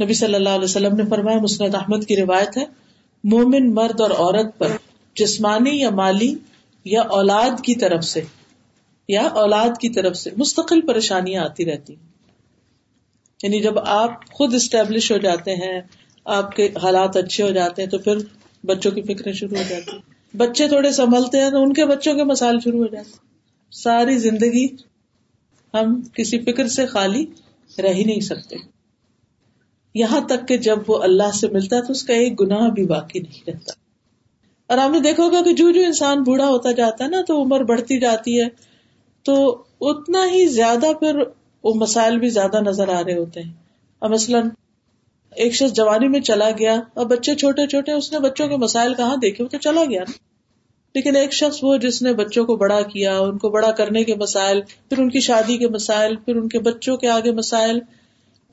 نبی صلی اللہ علیہ وسلم نے فرمایا، مسند احمد کی روایت ہے، مومن مرد اور عورت پر جسمانی یا مالی یا اولاد کی طرف سے، یا اولاد کی طرف سے مستقل پریشانیاں آتی رہتی یعنی جب آپ خود اسٹیبلش ہو جاتے ہیں، آپ کے حالات اچھے ہو جاتے ہیں تو پھر بچوں کی فکریں شروع ہو جاتی بچے تھوڑے سنبھلتے ہیں تو ان کے بچوں کے مسائل شروع ہو جاتے ہیں۔ ساری زندگی ہم کسی فکر سے خالی رہ ہی نہیں سکتے۔ یہاں تک کہ جب وہ اللہ سے ملتا ہے تو اس کا ایک گناہ بھی باقی نہیں رہتا۔ اور آپ نے دیکھو گا کہ جو جو انسان بوڑھا ہوتا جاتا ہے نا، تو عمر بڑھتی جاتی ہے۔ تو اتنا ہی زیادہ پھر وہ مسائل بھی زیادہ نظر آ رہے ہوتے ہیں۔ اور مثلاً ایک شخص جوانی میں چلا گیا اور بچے چھوٹے چھوٹے، اس نے بچوں کے مسائل کہاں دیکھے؟ وہ تو چلا گیا نا۔ لیکن ایک شخص وہ جس نے بچوں کو بڑا کیا، ان کو بڑا کرنے کے مسائل، پھر ان کی شادی کے مسائل، پھر ان کے بچوں کے آگے مسائل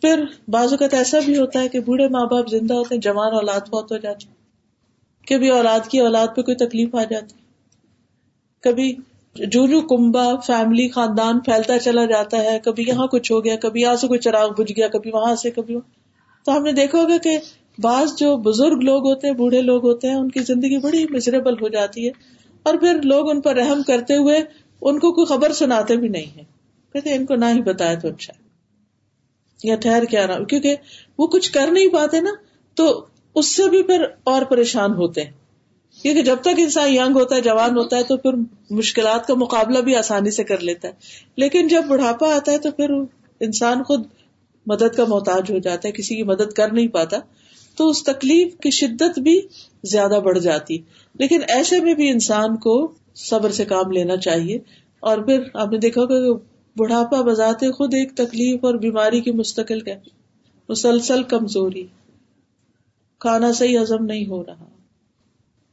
پھر بعض اوقات ایسا بھی ہوتا ہے کہ بوڑھے ماں باپ زندہ ہوتے ہیں، جوان اولاد بہت ہو جاتی کبھی اولاد کی اولاد پہ کوئی تکلیف آ جاتی کبھی جو جو کمبا فیملی خاندان پھیلتا چلا جاتا ہے، کبھی یہاں کچھ ہو گیا، کبھی یہاں سے کوئی چراغ بج گیا، کبھی وہاں سے، کبھی تو ہم نے دیکھا ہوگا کہ بعض جو بزرگ لوگ ہوتے ہیں، بوڑھے لوگ ہوتے ہیں، ان کی زندگی بڑی مزریبل ہو جاتی ہے۔ اور پھر لوگ ان پر رحم کرتے ہوئے ان کو کوئی خبر سناتے بھی نہیں ہے کہتے ان کو نہ ہی بتایا تو اچھا یا ٹھہر کے آنا کیونکہ وہ کچھ کر نہیں پاتے نا، تو اس سے بھی پھر اور پریشان ہوتے ہیں۔ کیونکہ جب تک انسان یگ ہوتا ہے، جوان ہوتا ہے، تو پھر مشکلات کا مقابلہ بھی آسانی سے کر لیتا ہے۔ لیکن جب بڑھاپا آتا ہے، تو پھر انسان خود مدد کا محتاج ہو جاتا ہے، کسی کی مدد کر نہیں پاتا۔ تو اس تکلیف کی شدت بھی زیادہ بڑھ جاتی۔ لیکن ایسے میں بھی انسان کو صبر سے کام لینا چاہیے۔ اور پھر آپ نے دیکھا کہ بڑھاپا بذاتے خود ایک تکلیف اور بیماری کی مستقل کہ مسلسل کمزوری۔ کھانا صحیح ہزم نہیں ہو رہا۔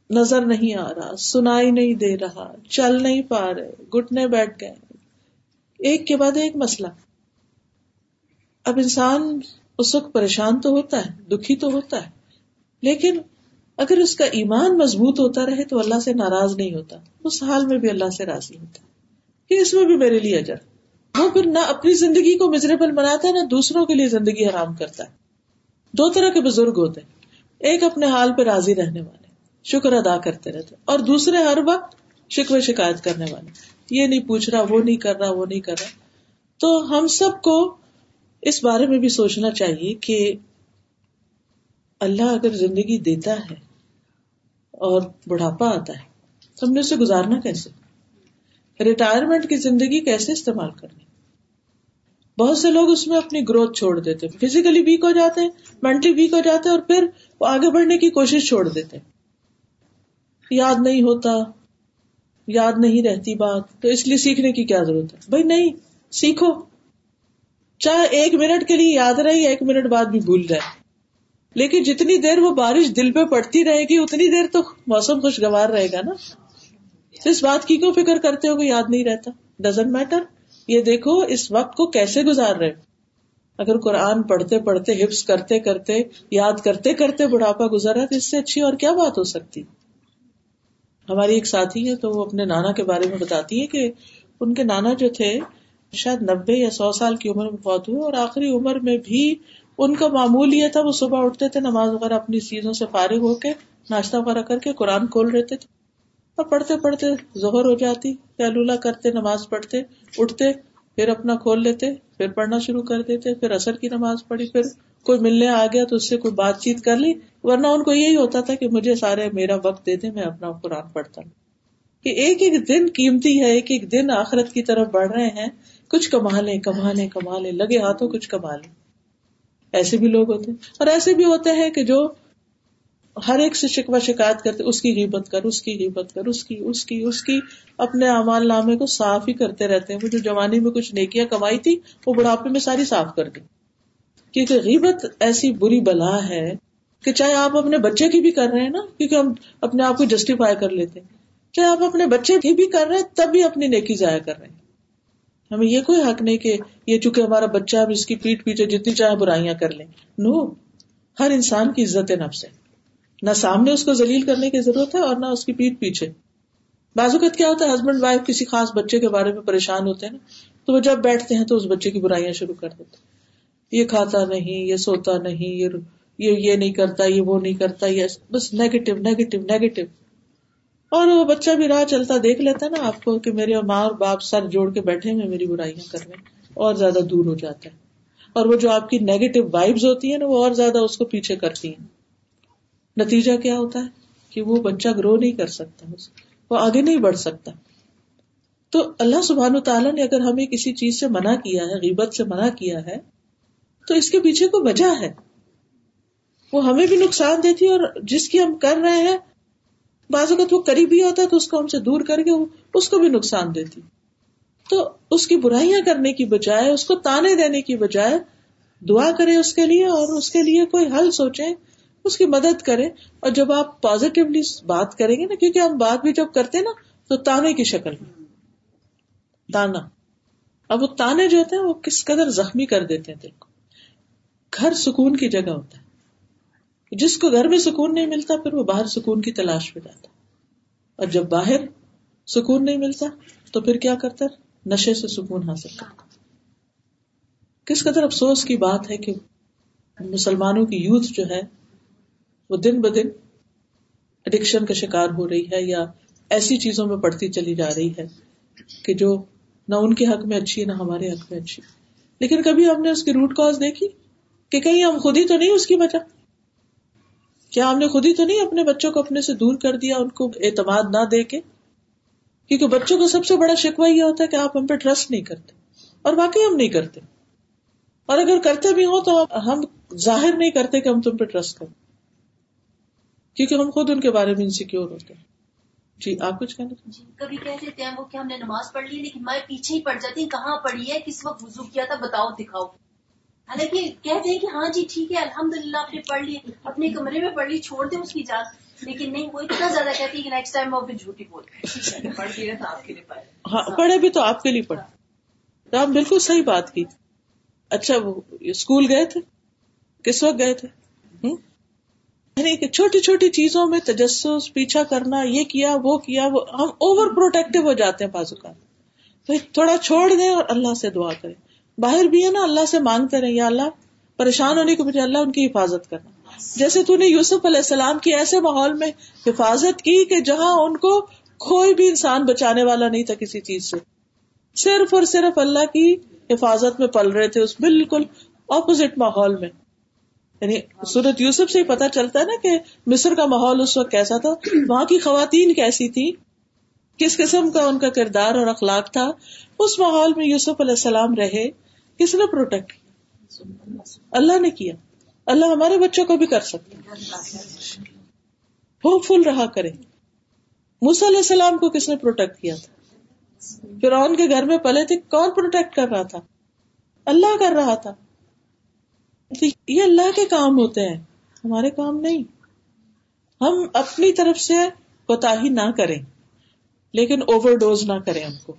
نظر نہیں آ رہا۔ سنائی نہیں دے رہا۔ چل نہیں پا رہے۔ گٹنے بیٹھ گئے۔ ایک کے بعد ایک مسئلہ۔ اب انسان اس وقت پریشان تو ہوتا ہے، دکھی تو ہوتا ہے۔ لیکن اگر اس کا ایمان مضبوط ہوتا رہے تو اللہ سے ناراض نہیں ہوتا۔ اس حال میں بھی اللہ سے راضی ہوتا کہ اس میں بھی میرے لیے اجر۔ وہ پھر نہ اپنی زندگی کو مزریبل بناتا ہے، نہ دوسروں کے لیے زندگی حرام کرتا ہے۔ دو طرح کے بزرگ ہوتے ہیں۔ ایک اپنے حال پہ راضی رہنے والے، شکر ادا کرتے رہتے اور دوسرے ہر وقت شکو شکایت کرنے والے۔ یہ نہیں پوچھ رہا، وہ نہیں کر رہا، وہ نہیں کر رہا۔ تو ہم سب کو اس بارے میں بھی سوچنا چاہیے کہ اللہ اگر زندگی دیتا ہے اور بڑھاپا آتا ہے تو ہم نے اسے گزارنا کیسے؟ ریٹائرمنٹ کی زندگی کیسے استعمال کرنی؟ بہت سے لوگ اس میں اپنی گروتھ چھوڑ دیتے فزیکلی ویک ہو جاتے ہیں مینٹلی ویک ہو جاتے ہیں اور پھر وہ آگے بڑھنے کی کوشش چھوڑ دیتے یاد نہیں ہوتا، یاد نہیں رہتی بات، تو اس لیے سیکھنے کی کیا ضرورت ہے؟ بھائی نہیں، سیکھو۔ چاہے ایک منٹ کے لیے یاد رہے، ایک منٹ بعد بھی بھول جائے۔ لیکن جتنی دیر وہ بارش دل پہ پڑتی رہے گی، اتنی دیر تو موسم خوشگوار رہے گا نا۔ اس بات کی کیوں فکر کرتے ہو کہ یاد نہیں رہتا؟ ڈزنٹ میٹر یہ دیکھو اس وقت کو کیسے گزار رہے اگر قرآن پڑھتے پڑھتے ہپس کرتے کرتے، یاد کرتے کرتے بڑھاپا گزارا تو اس سے اچھی اور کیا بات ہو سکتی؟ ہماری ایک ساتھی ہے تو وہ اپنے نانا کے بارے میں بتاتی ہے کہ ان کے نانا جو تھے، شاید نبے یا سو سال کی عمر میں بہت ہوئے، اور آخری عمر میں بھی ان کا معمول یہ تھا، وہ صبح اٹھتے تھے، نماز وغیرہ اپنی چیزوں سے فارغ ہو کے ناشتہ وغیرہ کر کے قرآن کھول رہتے تھے۔ اور پڑھتے پڑھتے ظہر ہو جاتی پہلولا کرتے، نماز پڑھتے، اٹھتے، پھر اپنا کھول لیتے، پھر پڑھنا شروع کر دیتے، پھر اثر کی نماز پڑھی، پھر کوئی ملنے آ گیا تو اس سے کوئی بات چیت کر لی، ورنہ ان کو یہی ہوتا تھا کہ مجھے سارے میرا وقت دے دیں میں اپنا قرآن پڑھتا ہوں کہ ایک ایک دن قیمتی ہے، ایک ایک دن آخرت کی طرف بڑھ رہے ہیں، کچھ کما لیں کما لیں کما لیں لگے ہاتھوں کچھ کما لیں ایسے بھی لوگ ہوتے ہیں۔ اور ایسے بھی ہوتے ہیں کہ جو ہر ایک سے شکوا شکایت کرتے، اس کی غیبت کر، اس کی غیبت کر، اس کی اس کی اس کی اپنے امال نامے کو صاف ہی کرتے رہتے ہیں۔ وہ جو جوانی میں کچھ نیکیاں کمائی تھی، وہ بڑھاپے میں ساری صاف کر دی۔ کیونکہ غیبت ایسی بری بلا ہے کہ چاہے آپ اپنے بچے کی بھی کر رہے ہیں نا، کیونکہ ہم اپنے آپ کو جسٹیفائی کر لیتے ہیں۔ چاہے آپ اپنے بچے کی بھی کر رہے ہیں، تب بھی اپنی نیکی ضائع کر رہے ہیں۔ ہمیں یہ کوئی حق نہیں کہ یہ چونکہ ہمارا بچہ اب اس کی پیٹ پیچھے جتنی چاہے برائیاں کر لیں۔ نو، ہر انسان کی عزت نفس ہے۔ نہ سامنے اس کو ذلیل کرنے کی ضرورت ہے اور نہ اس کی پیٹ پیچھے۔ بازوقت کیا ہوتا ہے؟ ہسبینڈ وائف کسی خاص بچے کے بارے میں پریشان ہوتے ہیں نا، تو وہ جب بیٹھتے ہیں تو اس بچے کی برائیاں شروع کر دیتے یہ کھاتا نہیں، یہ سوتا نہیں، یہ یہ یہ نہیں کرتا، یہ وہ نہیں کرتا، یہ بس نیگیٹو نیگیٹو نیگیٹو اور وہ بچہ بھی راہ چلتا دیکھ لیتا نا آپ کو کہ میرے ماں اور باپ سر جوڑ کے بیٹھے ہوئے میری برائیاں کر رہے ہیں، اور زیادہ دور ہو جاتا ہے۔ اور وہ جو آپ کی نیگیٹو وائبز ہوتی ہیں نا، وہ اور زیادہ اس کو پیچھے کرتی ہیں۔ نتیجہ کیا ہوتا ہے کہ وہ بچہ گرو نہیں کر سکتا، وہ آگے نہیں بڑھ سکتا۔ تو اللہ سبحان تعالیٰ نے اگر ہمیں کسی چیز سے منع کیا ہے، غیبت سے منع کیا ہے، تو اس کے پیچھے کو وجہ ہے؟ وہ ہمیں بھی نقصان دیتی اور جس کی ہم کر رہے ہیں، بعض اوقات وہ قریبی ہوتا ہے تو اس کو ہم سے دور کر کے اس کو بھی نقصان دیتی۔ تو اس کی برائیاں کرنے کی بجائے، اس کو تانے دینے کی بجائے دعا کرے اس کے لیے اور اس کے لیے کوئی حل سوچے اس کی مدد کرے اور جب آپ پازیٹیولی بات کریں گے نا، کیونکہ ہم بات بھی جب کرتے نا، تو تانے کی شکل میں۔ تانا۔ اب وہ تانے جو ہوتے ہیں، وہ کس قدر زخمی کر دیتے ہیں دل کو۔ گھر سکون کی جگہ ہوتا ہے۔ جس کو گھر میں سکون نہیں ملتا، پھر وہ باہر سکون کی تلاش میں جاتا اور جب باہر سکون نہیں ملتا، تو پھر کیا کرتا ہے؟ نشے سے سکون حاصل کرتا کس قدر افسوس کی بات ہے کہ مسلمانوں کی یوتھ جو ہے وہ دن بدن اڈکشن کا شکار ہو رہی ہے یا ایسی چیزوں میں پڑتی چلی جا رہی ہے کہ جو نہ ان کے حق میں اچھی نہ ہمارے حق میں اچھی۔ لیکن کبھی ہم نے اس کی روٹ کاز دیکھی کہ کہیں ہم خود ہی تو نہیں اس کی وجہ؟ کیا ہم نے خود ہی تو نہیں اپنے بچوں کو اپنے سے دور کر دیا، ان کو اعتماد نہ دے کے؟ کیونکہ بچوں کا سب سے بڑا شکوہ یہ ہوتا ہے کہ آپ ہم پہ ٹرسٹ نہیں کرتے اور باقی ہم نہیں کرتے۔ اور اگر کرتے بھی ہوں تو ہم ظاہر نہیں کرتے کہ ہم تم پہ ٹرسٹ کریں۔ کیونکہ ہم خود ان کے بارے میں انسیکیور ہوتے ہیں۔ جی آپ کچھ کہنا جی کبھی کہہ دیتے ہیں وہ کہ ہم نے نماز پڑھ لی لیکن میں پیچھے ہی پڑ جاتی کہاں پڑھی ہے کس وقت وضو کیا تھا بتاؤ دکھاؤ۔ حالانکہ کہتے ہیں کہ ہاں جی ٹھیک ہے الحمد للہ آپ نے پڑھ لی اپنے کمرے میں پڑھ لی چھوڑ دیں اس کی جان لیکن نہیں وہ اتنا زیادہ کہتی کہ نیکسٹ ٹائم وہ پھر جھوٹی بولتے ہاں پڑھے بھی تو آپ کے لیے پڑھے۔ آپ بالکل صحیح بات کی اچھا وہ اسکول گئے تھے؟ کس وقت گئے تھے؟ یعنی کہ چھوٹی چھوٹی چیزوں میں تجسس، پیچھا کرنا، یہ کیا، وہ کیا، وہ ہم اوور پروٹیکٹو ہو جاتے ہیں بازو کا تھوڑا چھوڑ دیں اور اللہ سے دعا کریں۔ باہر بھی ہے نا، اللہ سے مانگتے رہے یا اللہ، پریشان ہونے کے بجائے اللہ ان کی حفاظت کرنا۔ جیسے تو نے یوسف علیہ السلام کی ایسے ماحول میں حفاظت کی کہ جہاں ان کو کوئی بھی انسان بچانے والا نہیں تھا کسی چیز سے۔ صرف اور صرف اللہ کی حفاظت میں پل رہے تھے اس بالکل اپوزٹ ماحول میں۔ یعنی سورت یوسف سے ہی پتا چلتا ہے نا کہ مصر کا ماحول اس وقت کیسا تھا؟ وہاں کی خواتین کیسی تھی کس قسم کا ان کا کردار اور اخلاق تھا؟ اس ماحول میں یوسف علیہ السلام رہے، کس نے پروٹیکٹ اللہ نے کیا۔ اللہ ہمارے بچوں کو بھی کر سکتا ہوپ فل رہا کرے۔ موسی علیہ السلام کو کس نے پروٹیکٹ کیا تھا؟ فرعون کے گھر میں پلے تھے، کون پروٹیکٹ کر رہا تھا؟ اللہ کر رہا تھا۔ یہ اللہ کے کام ہوتے ہیں، ہمارے کام نہیں۔ ہم اپنی طرف سے کوتا ہی نہ کریں، لیکن اوور ڈوز نہ کریں ہم کو۔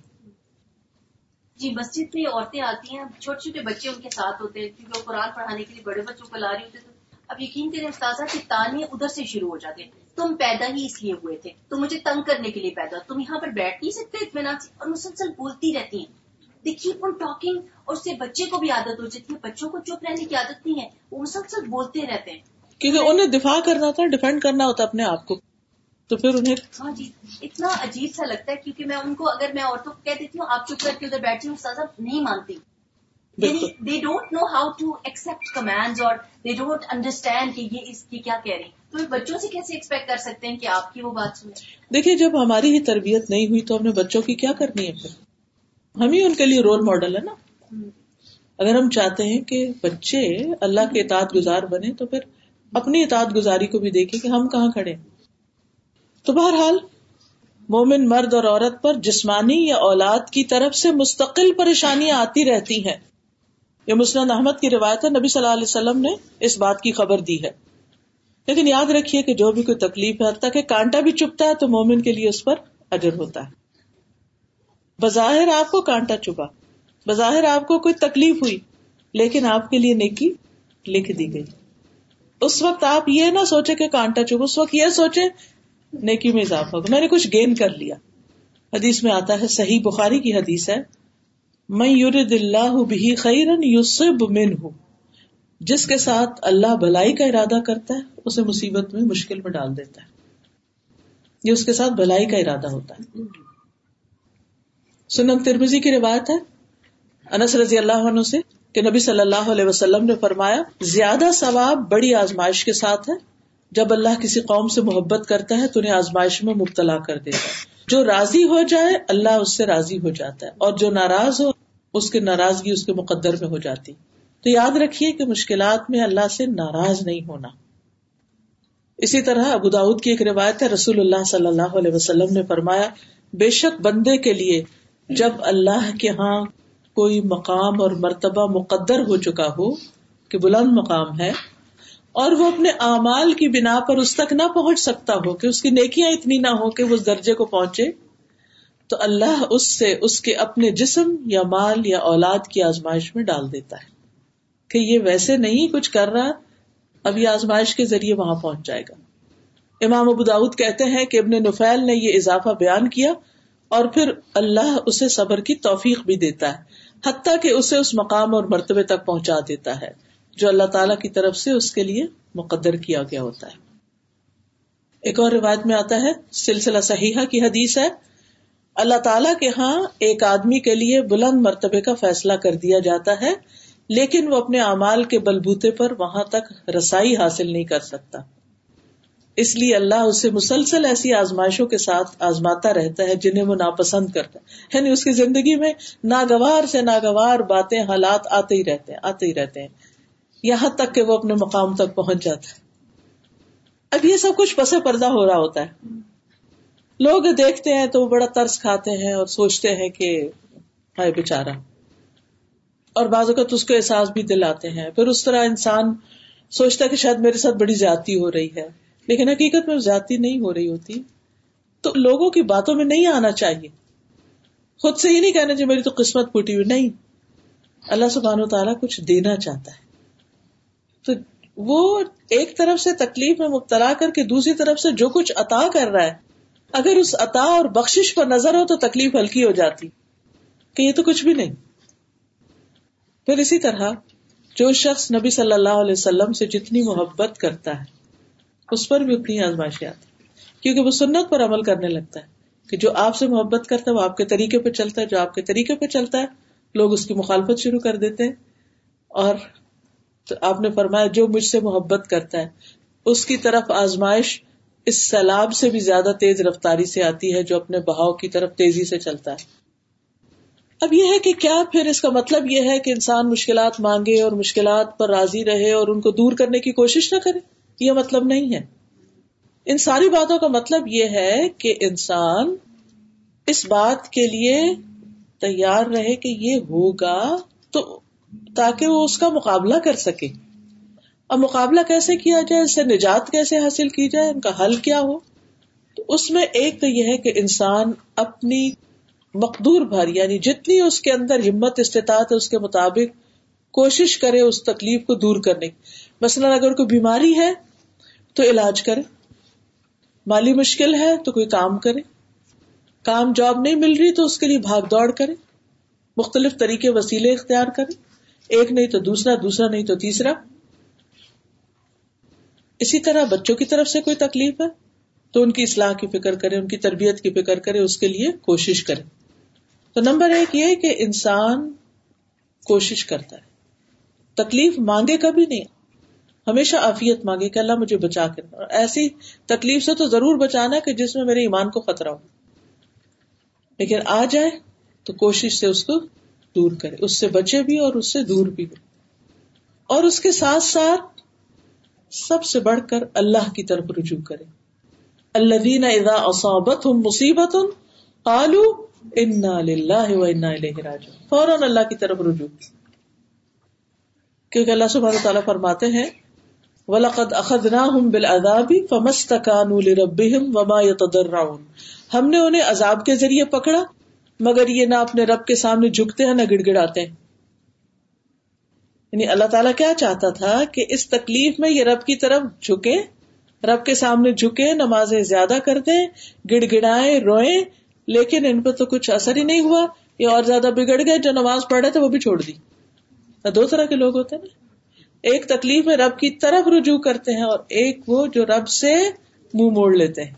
جی مسجد میں عورتیں آتی ہیں، چھوٹے چھوٹے بچے ان کے ساتھ ہوتے ہیں، کیونکہ وہ قرآن پڑھانے کے لیے بڑے بچوں کو لا رہی ہوتے اب یقین کریں استاذہ کہ تانے ادھر سے شروع ہو جاتے تم پیدا ہی اس لیے ہوئے تھے تم مجھے تنگ کرنے کے لیے پیدا تم یہاں پر بیٹھ نہیں سکتے اطمینان سے، اور مسلسل بولتی رہتی ہیں۔ آن ٹاکنگ اور اس سے بچے کو بھی عادت ہو جاتی ہے بچوں کو چپ رہنے کی عادت نہیں ہے وہ مسلسل بولتے رہتے ہیں۔ کیونکہ انہیں دفاع کرنا تھا ڈیفینڈ کرنا ہوتا اپنے آپ کو۔ تو پھر انہیں ہاں جی اتنا عجیب سا لگتا ہے کیونکہ میں ان کو اگر میں عورتوں کو کہہ دیتی ہوں آپ چپ کر کے ادھر بیٹھتی ہوں سزا نہیں مانتی۔ They don't know how to accept command اور دے ڈونٹ انڈرسٹینڈ کہ یہ اس کی کیا کہہ رہی تو بچوں سے کیسے ایکسپیکٹ کر سکتے ہیں کہ آپ کی وہ بات سنیں؟ دیکھیے جب ہماری ہی تربیت نہیں ہوئی تو ہم نے بچوں کی کیا کرنی ہے پھر؟ ہم ہی ان کے لیے رول ماڈل ہے نا۔ اگر ہم چاہتے ہیں کہ بچے اللہ کے اطاعت گزار بنے تو پھر اپنی اطاعت گزاری کو بھی دیکھیں کہ ہم کہاں کھڑے تو بہرحال، مومن مرد اور عورت پر جسمانی یا اولاد کی طرف سے مستقل پریشانیاں آتی رہتی ہیں۔ یہ مسلم احمد کی روایت ہے، نبی صلی اللہ علیہ وسلم نے اس بات کی خبر دی ہے۔ لیکن یاد رکھیے کہ جو بھی کوئی تکلیف ہے تک کانٹا بھی چپتا ہے تو مومن کے لیے اس پر اجر ہوتا ہے۔ بظاہر آپ کو کانٹا چبا، بظاہر آپ کو کوئی تکلیف ہوئی، لیکن آپ کے لیے نیکی لکھ دی گئی۔ اس وقت آپ یہ نہ سوچے کہ کانٹا چبا، اس وقت یہ سوچے نیکی میں اضافہ ہوگا۔ میں نے کچھ گین کر لیا۔ حدیث میں آتا ہے، صحیح بخاری کی حدیث ہے میں یورد اللہ بھی خیرن یوسب من ہوں جس کے ساتھ اللہ بھلائی کا ارادہ کرتا ہے، اسے مصیبت میں مشکل میں ڈال دیتا ہے۔ یہ اس کے ساتھ بھلائی کا ارادہ ہوتا ہے۔ سنن ترمزی کی روایت ہے۔ انس رضی اللہ عنہ سے کہ نبی صلی اللہ علیہ وسلم نے فرمایا، زیادہ ثواب بڑی آزمائش کے ساتھ ہے۔ جب اللہ کسی قوم سے محبت کرتا ہے تو انہیں آزمائش میں مبتلا کر دیتا ہے۔ جو راضی ہو جائے، اللہ اس سے راضی ہو جاتا ہے۔ اور جو ناراض ہو، اس کی ناراضگی اس کے مقدر میں ہو جاتی۔ تو یاد رکھیے کہ مشکلات میں اللہ سے ناراض نہیں ہونا۔ اسی طرح ابو داود کی ایک روایت ہے، رسول اللہ صلی اللہ علیہ وسلم نے فرمایا، بے شک بندے کے لیے جب اللہ کے ہاں کوئی مقام اور مرتبہ مقدر ہو چکا ہو کہ بلند مقام ہے اور وہ اپنے اعمال کی بنا پر اس تک نہ پہنچ سکتا ہو کہ اس کی نیکیاں اتنی نہ ہو کہ وہ اس درجے کو پہنچے، تو اللہ اس سے اس کے اپنے جسم یا مال یا اولاد کی آزمائش میں ڈال دیتا ہے کہ یہ ویسے نہیں کچھ کر رہا، اب یہ آزمائش کے ذریعے وہاں پہنچ جائے گا۔ امام ابو داود کہتے ہیں کہ ابن نفیل نے یہ اضافہ بیان کیا اور پھر اللہ اسے صبر کی توفیق بھی دیتا ہے، حتیٰ کہ اسے اس مقام اور مرتبے تک پہنچا دیتا ہے، جو اللہ تعالیٰ کی طرف سے اس کے لیے مقدر کیا گیا ہوتا ہے۔ ایک اور روایت میں آتا ہے، سلسلہ صحیحہ کی حدیث ہے، اللہ تعالیٰ کے ہاں ایک آدمی کے لیے بلند مرتبے کا فیصلہ کر دیا جاتا ہے، لیکن وہ اپنے اعمال کے بلبوتے پر وہاں تک رسائی حاصل نہیں کر سکتا۔ اس لیے اللہ اسے مسلسل ایسی آزمائشوں کے ساتھ آزماتا رہتا ہے جنہیں وہ ناپسند کرتا ہے۔ یعنی اس کی زندگی میں ناگوار سے ناگوار باتیں حالات آتے ہی رہتے ہیں، آتے ہی رہتے ہیں۔ یہاں تک کہ وہ اپنے مقام تک پہنچ جاتا ہے۔ اب یہ سب کچھ پس پردہ ہو رہا ہوتا ہے۔ لوگ دیکھتے ہیں تو وہ بڑا ترس کھاتے ہیں اور سوچتے ہیں کہ ہائے بےچارا اور بعض اوقات اس کو احساس بھی دلاتے ہیں۔ پھر اس طرح انسان سوچتا ہے کہ شاید میرے ساتھ بڑی زیادتی ہو رہی ہے۔ لیکن حقیقت میں زیادتی نہیں ہو رہی ہوتی۔ تو لوگوں کی باتوں میں نہیں آنا چاہیے۔ خود سے ہی نہیں کہنا چاہیے، میری تو قسمت پوٹی ہوئی۔ نہیں۔ اللہ سبحانہ و تعالیٰ کچھ دینا چاہتا ہے۔ تو وہ ایک طرف سے تکلیف میں مبتلا کر کے دوسری طرف سے جو کچھ عطا کر رہا ہے۔ اگر اس عطا اور بخش پر نظر ہو تو تکلیف ہلکی ہو جاتی۔ کہ یہ تو کچھ بھی نہیں۔ پھر اسی طرح جو شخص نبی صلی اللہ علیہ وسلم سے جتنی محبت کرتا ہے اس پر بھی اتنی آزمائشیں آتی کیونکہ وہ سنت پر عمل کرنے لگتا ہے کہ جو آپ سے محبت کرتا ہے وہ آپ کے طریقے پہ چلتا ہے، جو آپ کے طریقے پہ چلتا ہے، لوگ اس کی مخالفت شروع کر دیتے ہیں۔ اور تو آپ نے فرمایا، جو مجھ سے محبت کرتا ہے، اس کی طرف آزمائش اس سیلاب سے بھی زیادہ تیز رفتاری سے آتی ہے، جو اپنے بہاؤ کی طرف تیزی سے چلتا ہے۔ اب یہ ہے کہ کیا پھر اس کا مطلب یہ ہے کہ انسان مشکلات مانگے اور مشکلات پر راضی رہے اور ان کو دور کرنے کی کوشش نہ کرے؟ یہ مطلب نہیں ہے۔ ان ساری باتوں کا مطلب یہ ہے کہ انسان اس بات کے لیے تیار رہے کہ یہ ہوگا تو تاکہ وہ اس کا مقابلہ کر سکے۔ اب مقابلہ کیسے کیا جائے؟ اس سے نجات کیسے حاصل کی جائے؟ ان کا حل کیا ہو؟ تو اس میں ایک تو یہ ہے کہ انسان اپنی مقدور بھر یعنی جتنی اس کے اندر ہمت، استطاعت ہے اس کے مطابق کوشش کرے اس تکلیف کو دور کرنے۔ مثلاً اگر کوئی بیماری ہے تو علاج کرے مالی مشکل ہے تو کوئی کام کرے کام جاب نہیں مل رہی تو اس کے لیے بھاگ دوڑ کرے مختلف طریقے وسیلے اختیار کرے ایک نہیں تو دوسرا دوسرا نہیں تو تیسرا۔ اسی طرح بچوں کی طرف سے کوئی تکلیف ہے تو ان کی اصلاح کی فکر کرے ان کی تربیت کی فکر کرے اس کے لیے کوشش کرے تو نمبر ایک یہ کہ انسان کوشش کرتا ہے۔ تکلیف مانگے کبھی نہیں۔ ہمیشہ عافیت مانگے کہ اللہ مجھے بچا کر ایسی تکلیف سے تو ضرور بچانا کہ جس میں میرے ایمان کو خطرہ ہو۔ لیکن آ جائے تو کوشش سے اس کو دور کرے۔ اس سے بچے بھی اور اس سے دور بھی۔ ہو اور اس کے ساتھ ساتھ سب سے بڑھ کر اللہ کی طرف رجوع کرے۔ اللہ دینا ادا اصابت ہوں مصیبت آلو انا و انا راج فوراً اللہ کی طرف رجوع۔ کیونکہ اللہ سبحانہ تعالیٰ فرماتے ہیں ولقد اخذناهم بالعذاب فمستكانوا لربهم وما يتضرعون۔ ہم نے انہیں عذاب کے ذریعے پکڑا، مگر یہ نہ اپنے رب کے سامنے جھکتے ہیں، نہ گڑ گڑاتے ہیں۔ یعنی اللہ تعالیٰ کیا چاہتا تھا کہ اس تکلیف میں یہ رب کی طرف جھکے رب کے سامنے جھکے نمازیں زیادہ کر دیں گڑ گڑائے روئیں، لیکن ان پہ تو کچھ اثر ہی نہیں ہوا۔ یہ اور زیادہ بگڑ گئے، جو نماز پڑھ رہے تھے وہ بھی چھوڑ دی۔ دو طرح کے لوگ ہوتے ہیں نا۔ ایک تکلیف میں رب کی طرف رجوع کرتے ہیں اور ایک وہ جو رب سے منہ مو موڑ لیتے ہیں۔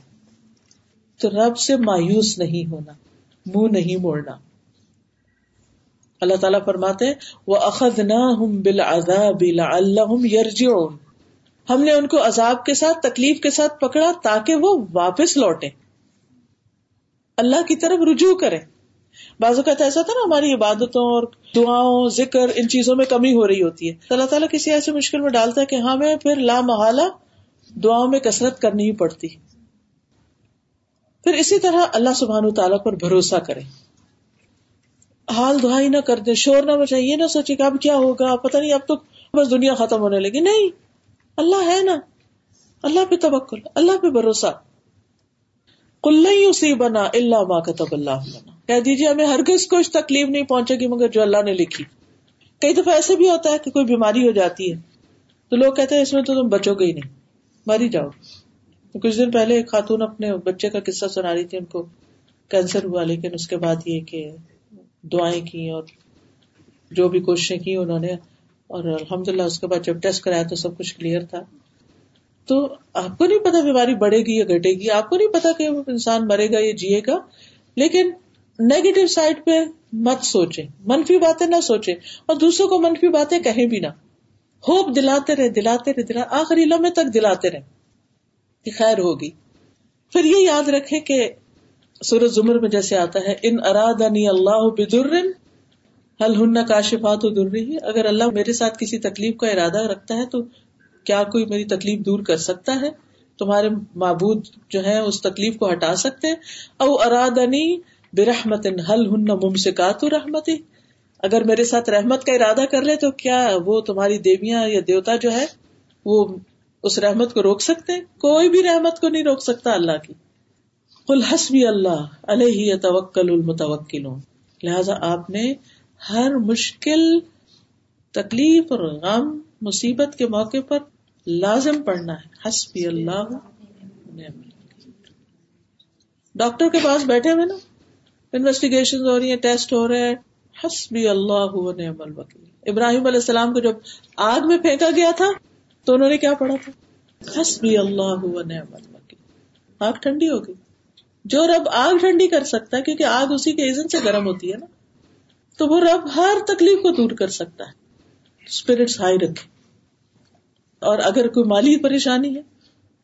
تو رب سے مایوس نہیں ہونا، منہ مو نہیں موڑنا۔ اللہ تعالیٰ فرماتے وہ اخذ نہ ہم نے ان کو عذاب کے ساتھ، تکلیف کے ساتھ پکڑا تاکہ وہ واپس لوٹے اللہ کی طرف رجوع کرے بعض اوقات ایسا تھا نا، ہماری عبادتوں اور دعاؤں، ذکر، ان چیزوں میں کمی ہو رہی ہوتی ہے۔ اللہ تعالیٰ کسی ایسے مشکل میں ڈالتا ہے کہ ہاں، ہمیں پھر لا محالہ دعاؤں میں کثرت کرنی ہی پڑتی۔ پھر اسی طرح اللہ سبحان تعالیٰ پر بھروسہ کرے حال دعائی نہ کر دے شور نہ بچائے یہ نہ سوچے کہ اب کیا ہوگا، پتہ نہیں، اب تو بس دنیا ختم ہونے لگی۔ نہیں، اللہ ہے نا۔ اللہ پہ توکل، اللہ پہ بھروسہ۔ کل اسی بنا اللہ ماں کتب اللہ کہہ دیجیے ہمیں ہرگز کچھ تکلیف نہیں پہنچے گی مگر جو اللہ نے لکھی۔ کئی دفعہ ایسے بھی ہوتا ہے کہ کوئی بیماری ہو جاتی ہے۔ تو لوگ کہتے ہیں اس میں تو تم بچو گے ہی نہیں، مر ہی جاؤ۔ کچھ دن پہلے ایک خاتون اپنے بچے کا قصہ سنا رہی تھی، ان کو کینسر ہوا، لیکن اس کے بعد یہ کہ دعائیں کی اور جو بھی کوششیں کی انہوں نے، اور الحمد للہ اس کے بعد جب ٹیسٹ کرایا تو سب کچھ کلیئر تھا۔ تو آپ کو نہیں پتا بیماری بڑھے گی یا گھٹے گی، آپ کو نہیں پتا کہ انسان مرے گا یا جیے گا، لیکن نیگیٹو سائڈ پہ مت سوچے منفی باتیں نہ سوچے اور دوسروں کو منفی باتیں کہیں بھی نہ۔ ہوپ دلاتے رہے دلاتے رہے، دلا آخری لمحے تک دلاتے رہے کہ خیر ہوگی۔ پھر یہ یاد رکھے کہ سورج زمر میں جیسے آتا ہے، ان ارادنی اللہ بدر حل ہن کاشفات در رہی اگر اللہ میرے ساتھ کسی تکلیف کا ارادہ رکھتا ہے تو کیا کوئی میری تکلیف دور کر سکتا ہے؟ تمہارے معبود جو ہے اس تکلیف کو ہٹا سکتے او ارادنی برحمت حل ہن ممسکات رحمتی؟ اگر میرے ساتھ رحمت کا ارادہ کر لے تو کیا وہ تمہاری دیویاں یا دیوتا جو ہے وہ اس رحمت کو روک سکتے کوئی بھی رحمت کو نہیں روک سکتا اللہ کی۔ کل حسبی اللہ علیہ توکل المتوکل لہذا آپ نے ہر مشکل تکلیف اور غم مصیبت کے موقع پر لازم پڑھنا ہے۔ حسبی اللہ۔ ڈاکٹر کے پاس بیٹھے ہوئے نا؟ انویسٹیگیشن ہو رہی ہیں، ٹیسٹ ہو رہے ہیں۔ حسبی اللہ نعم الوکیل ابراہیم علیہ السلام کو جب آگ میں پھینکا گیا تھا، تو انہوں نے کیا پڑھا تھا؟ حسبی اللہ نعم الوکیل آگ ٹھنڈی ہو گئی۔ جو رب آگ ٹھنڈی کر سکتا ہے، کیونکہ آگ اسی کے ایزن سے گرم ہوتی ہے نا، تو وہ رب ہر تکلیف کو دور کر سکتا ہے۔ اسپرٹس ہائی رکھے۔ اور اگر کوئی مالی پریشانی ہے،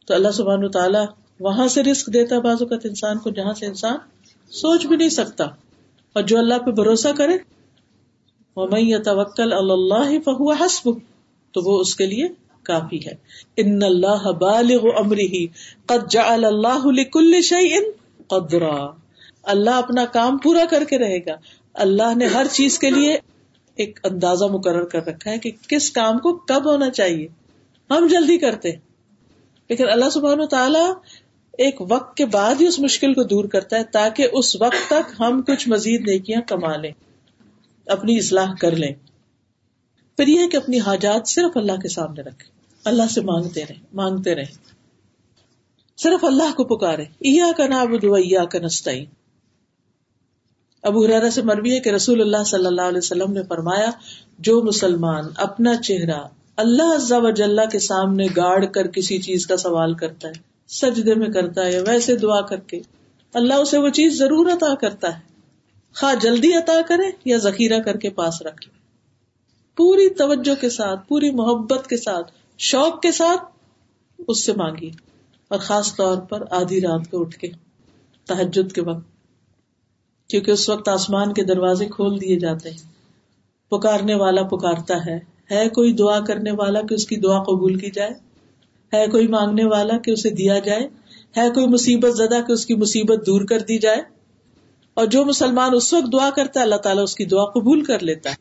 تو اللہ سبحان تعالیٰ وہاں سے رسک دیتا ہے بعض اوقات انسان کو، جہاں سے انسان سوچ بھی نہیں سکتا۔ اور جو اللہ پہ بھروسہ کرے میں توکل اللہ فہو حسب تو وہ اس کے لیے کافی ہے۔ ان اللہ بالغ امری قد جعل اللہ لكل شيء قدرا۔ اللہ اپنا کام پورا کر کے رہے گا۔ اللہ نے ہر چیز کے لیے ایک اندازہ مقرر کر رکھا ہے کہ کس کام کو کب ہونا چاہیے۔ ہم جلدی کرتے۔ لیکن اللہ سبحانہ و تعالی ایک وقت کے بعد ہی اس مشکل کو دور کرتا ہے تاکہ اس وقت تک ہم کچھ مزید نیکیاں کما لیں، اپنی اصلاح کر لیں۔ پھر یہ کہ اپنی حاجات صرف اللہ کے سامنے رکھے اللہ سے مانگتے رہے مانگتے رہے صرف اللہ کو پکارے ایا کا ناب دیا کا نسطین ابو حرارا سے مربی ہے کہ رسول اللہ صلی اللہ علیہ وسلم نے فرمایا، جو مسلمان اپنا چہرہ اللہ عزا و جلہ کے سامنے گاڑ کر کسی چیز کا سوال کرتا ہے سجدے میں کرتا ہے ویسے دعا کر کے۔ اللہ اسے وہ چیز ضرور عطا کرتا ہے۔ خواہ جلدی عطا کرے یا ذخیرہ کر کے پاس رکھ پوری توجہ کے ساتھ، پوری محبت کے ساتھ، شوق کے ساتھ اس سے مانگی۔ اور خاص طور پر آدھی رات کو اٹھ کے تحجد کے وقت۔ کیونکہ اس وقت آسمان کے دروازے کھول دیے جاتے ہیں۔ پکارنے والا پکارتا ہے۔ ہے کوئی دعا کرنے والا کہ اس کی دعا قبول کی جائے؟ ہے کوئی مانگنے والا کہ اسے دیا جائے؟ ہے کوئی مصیبت زدہ کہ اس کی مصیبت دور کر دی جائے؟ اور جو مسلمان اس وقت دعا کرتا ہے، اللہ تعالیٰ اس کی دعا قبول کر لیتا ہے۔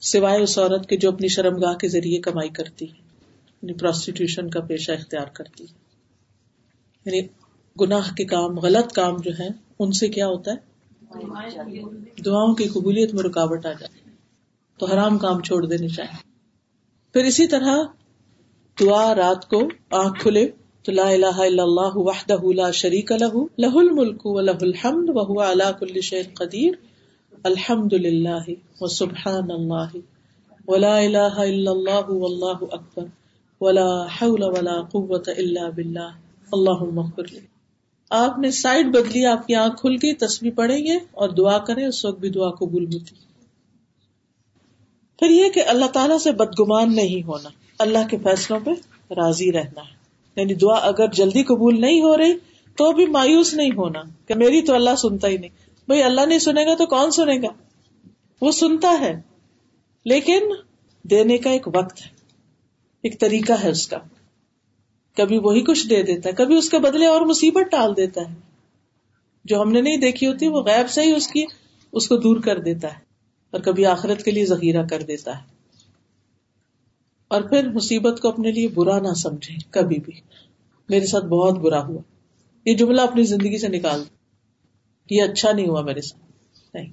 سوائے اس عورت کے جو اپنی شرم گاہ کے ذریعے کمائی کرتی ہے یعنی پروسٹیٹیوشن کا پیشہ اختیار کرتی۔ ہے یعنی گناہ کے کام، غلط کام جو ہے ان سے کیا ہوتا ہے؟ دعاؤں کی قبولیت میں رکاوٹ آ جائے تو حرام کام چھوڑ دینے چاہیے۔ پھر اسی طرح دعا رات کو آنکھ کھلے تو لا الہ الا اللہ وحدہ لا شریک لہ لہ الملک و لہ الحمد و هو علی کل شیء قدیر، الحمد للہ و سبحان اللہ. ولا الہ الا اللہ واللہ اکبر. ولا حول ولا قوت الا باللہ. اللہم اغفر لی آپ نے سائڈ بدلی، آپ کی آنکھ کھل گئی، تسبیح پڑھیں گے اور دعا کریں، اس وقت بھی دعا قبول ہوتی. پھر یہ کہ اللہ تعالیٰ سے بدگمان نہیں ہونا. اللہ کے فیصلوں پہ راضی رہنا ہے۔ یعنی دعا اگر جلدی قبول نہیں ہو رہی تو بھی مایوس نہیں ہونا کہ میری تو اللہ سنتا ہی نہیں۔ بھائی اللہ نہیں سنے گا تو کون سنے گا؟ وہ سنتا ہے، لیکن دینے کا ایک وقت ہے۔ ایک طریقہ ہے اس کا۔ کبھی وہی کچھ دے دیتا ہے، کبھی اس کے بدلے اور مصیبت ٹال دیتا ہے۔ جو ہم نے نہیں دیکھی ہوتی، وہ غیب سے ہی اس کی، اس کو دور کر دیتا ہے۔ اور کبھی آخرت کے لیے ذخیرہ کر دیتا ہے۔ اور پھر مصیبت کو اپنے لیے برا نہ سمجھے، کبھی بھی۔ میرے ساتھ بہت برا ہوا۔ یہ جملہ اپنی زندگی سے نکال دو یہ اچھا نہیں ہوا میرے ساتھ۔ نہیں۔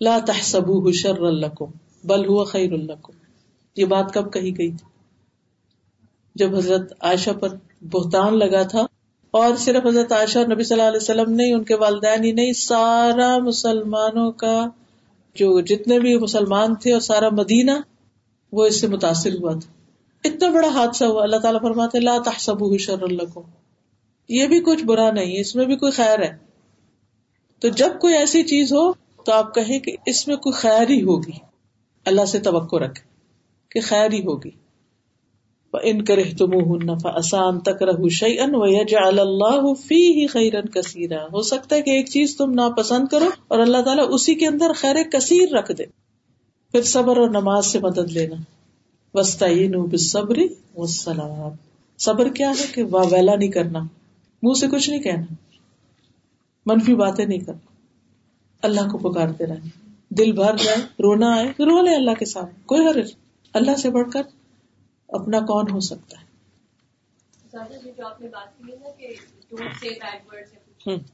لا تحسبوه شر لكم بل هو خیر لكم یہ بات کب کہی گئی تھی؟ جب حضرت عائشہ پر بہتان لگا تھا اور صرف حضرت عائشہ اور نبی صلی اللہ علیہ وسلم نہیں، ان کے والدین ہی نہیں، سارا مسلمانوں کا جو جتنے بھی مسلمان تھے اور سارا مدینہ وہ اس سے متاثر ہوا تھا۔ اتنا بڑا حادثہ ہوا۔ اللہ تعالیٰ فرماتے لا تحسبوه شر لكم یہ بھی کچھ برا نہیں اس میں بھی کوئی خیر ہے۔ تو جب کوئی ایسی چیز ہو، تو آپ کہیں کہ اس میں کوئی خیر ہی ہوگی۔ اللہ سے توقع رکھے کہ خیر ہی ہوگی۔ ان کرے تم آسان تک رہ شعین و یجعل اللہ فی ہی خیرن کثیرا ہو سکتا ہے کہ ایک چیز تم ناپسند کرو اور اللہ تعالیٰ اسی کے اندر خیر کثیر رکھ دے۔ پھر صبر اور نماز سے مدد لینا۔ وسطین بالصبر والسلام۔ صبر کیا ہے کہ واہ ویلا نہیں کرنا۔ منہ سے کچھ نہیں کہنا۔ منفی باتیں نہیں کرنا۔ اللہ کو پکارتے رہنا۔ دل بھر جائے رونا آئے رو لے اللہ کے سامنے۔ کوئی حرج۔ اللہ سے بڑھ کر اپنا کون ہو سکتا ہے؟ جو آپ نے بات کی نا کہ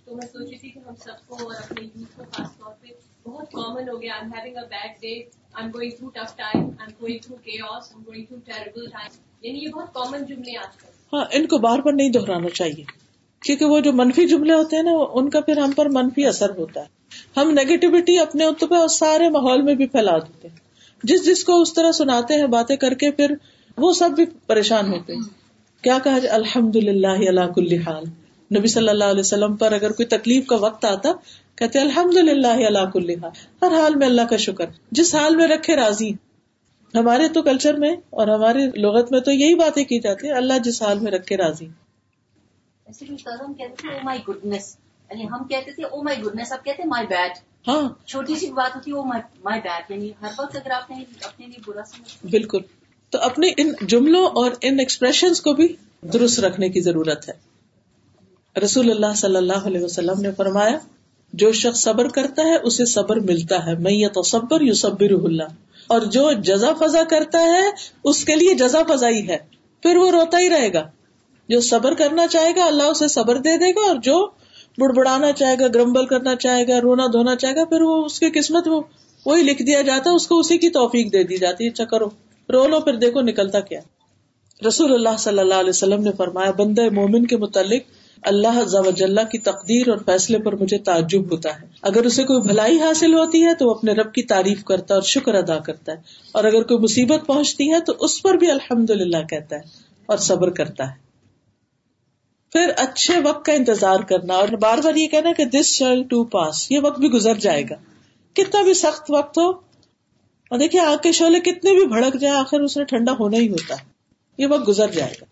تو میں سوچی تھی کہ ہم سب کو اور اپنے یوتھ کو خاص طور پہ بہت کامن ہو گیا. I having a bad day I am going through tough time I am going through chaos I am going through terrible time یعنی یہ بہت کامن جملے آج کل. ہاں ان کو بار بار نہیں دہرانا چاہیے. کیونکہ وہ جو منفی جملے ہوتے ہیں نا ان کا پھر ہم پر منفی اثر ہوتا ہے. ہم نیگیٹیوٹی اپنے اتبے اور سارے ماحول میں بھی پھیلا دیتے ہیں. جس جس کو اس طرح سناتے ہیں، باتیں کر کے پھر وہ سب بھی پریشان ہوتے ہیں. کیا کہا جائے؟ الحمد للہ اللہ کل حال. نبی صلی اللہ علیہ وسلم پر اگر کوئی تکلیف کا وقت آتا کہتے الحمد للہ اللہ کل حال۔ ہر حال میں اللہ کا شکر۔ جس حال میں رکھے راضی۔ ہمارے تو کلچر میں اور ہماری لغت میں تو یہی باتیں کی جاتی ہیں اللہ جس حال میں رکھے راضی۔ ہم کہتے تھے او مائی گڈنس اب کہتے مائی بیڈ ہاں۔ چھوٹی سی بات ہوتی ہے بیڈ یعنی ہر وقت اگر آپ نے اپنے لیے برا سمجھ بالکل۔ تو اپنے ان جملوں اور ان ایکسپریشن کو بھی درست رکھنے کی ضرورت ہے۔ رسول اللہ صلی اللہ علیہ وسلم نے فرمایا، جو شخص صبر کرتا ہے، اسے صبر ملتا ہے۔ میں تو صبر یو صبر اللہ۔ اور جو جزا فضا کرتا ہے، اس کے لیے جزا فضا ہی ہے۔ پھر وہ روتا ہی رہے گا۔ جو صبر کرنا چاہے گا، اللہ اسے صبر دے دے گا۔ اور جو بڑبڑانا چاہے گا، گرمبل کرنا چاہے گا، رونا دھونا چاہے گا، پھر وہ اس کی قسمت وہ، وہی لکھ دیا جاتا ہے، اس کو اسی کی توفیق دے دی جاتی ہے۔ چکرو، رو لو، پھر دیکھو نکلتا کیا رسول اللہ صلی اللہ علیہ وسلم نے فرمایا، بندہ مومن کے متعلق اللہ کی تقدیر اور فیصلے پر مجھے تعجب ہوتا ہے۔ اگر اسے کوئی بھلائی حاصل ہوتی ہے تو وہ اپنے رب کی تعریف کرتا ہے اور شکر ادا کرتا ہے۔ اور اگر کوئی مصیبت پہنچتی ہے تو اس پر بھی الحمد للہ کہتا ہے اور صبر کرتا ہے۔ پھر اچھے وقت کا انتظار کرنا اور بار بار یہ کہنا کہ دس شیل ٹو پاس یہ وقت بھی گزر جائے گا۔ کتنا بھی سخت وقت ہو، اور دیکھیے آگ کے شعلے کتنے بھی بھڑک جائے آخر اس نے ٹھنڈا ہونا ہی ہوتا ہے۔ یہ وقت گزر جائے گا۔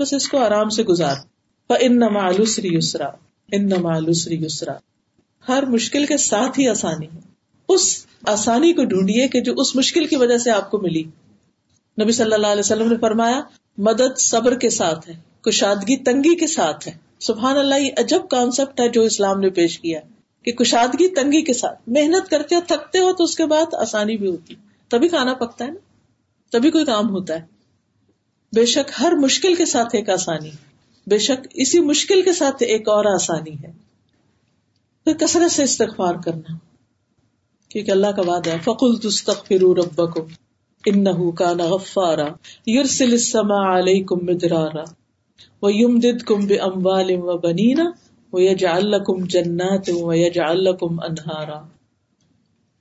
بس اس کو آرام سے گزار۔ ان نمالسری یسرا ان نمالسری یسرا ہر مشکل کے ساتھ ہی آسانی ہے۔ اس آسانی کو ڈھونڈیے کہ جو اس مشکل کی وجہ سے آپ کو ملی۔ نبی صلی اللہ علیہ وسلم نے فرمایا، مدد صبر کے ساتھ ہے، کشادگی تنگی کے ساتھ ہے۔ سبحان اللہ، یہ عجب کانسیپٹ ہے جو اسلام نے پیش کیا کہ کشادگی تنگی کے ساتھ، محنت کرتے ہو، تھکتے ہو تو اس کے بعد آسانی بھی ہوتی۔ تبھی کھانا پکتا ہے نا، تبھی کوئی کام ہوتا ہے۔ بے شک ہر مشکل کے ساتھ ایک آسانی۔ ہے بے شک اسی مشکل کے ساتھ ایک اور آسانی ہے۔ پھر کثرت سے استغفار کرنا۔ کیونکہ اللہ کا وعدہ ہے فقل تستغفروا ربکم انه كان غفارا يرسل السماء عليكم مدرارا ويمددكم باموال وبنين جنات انہارا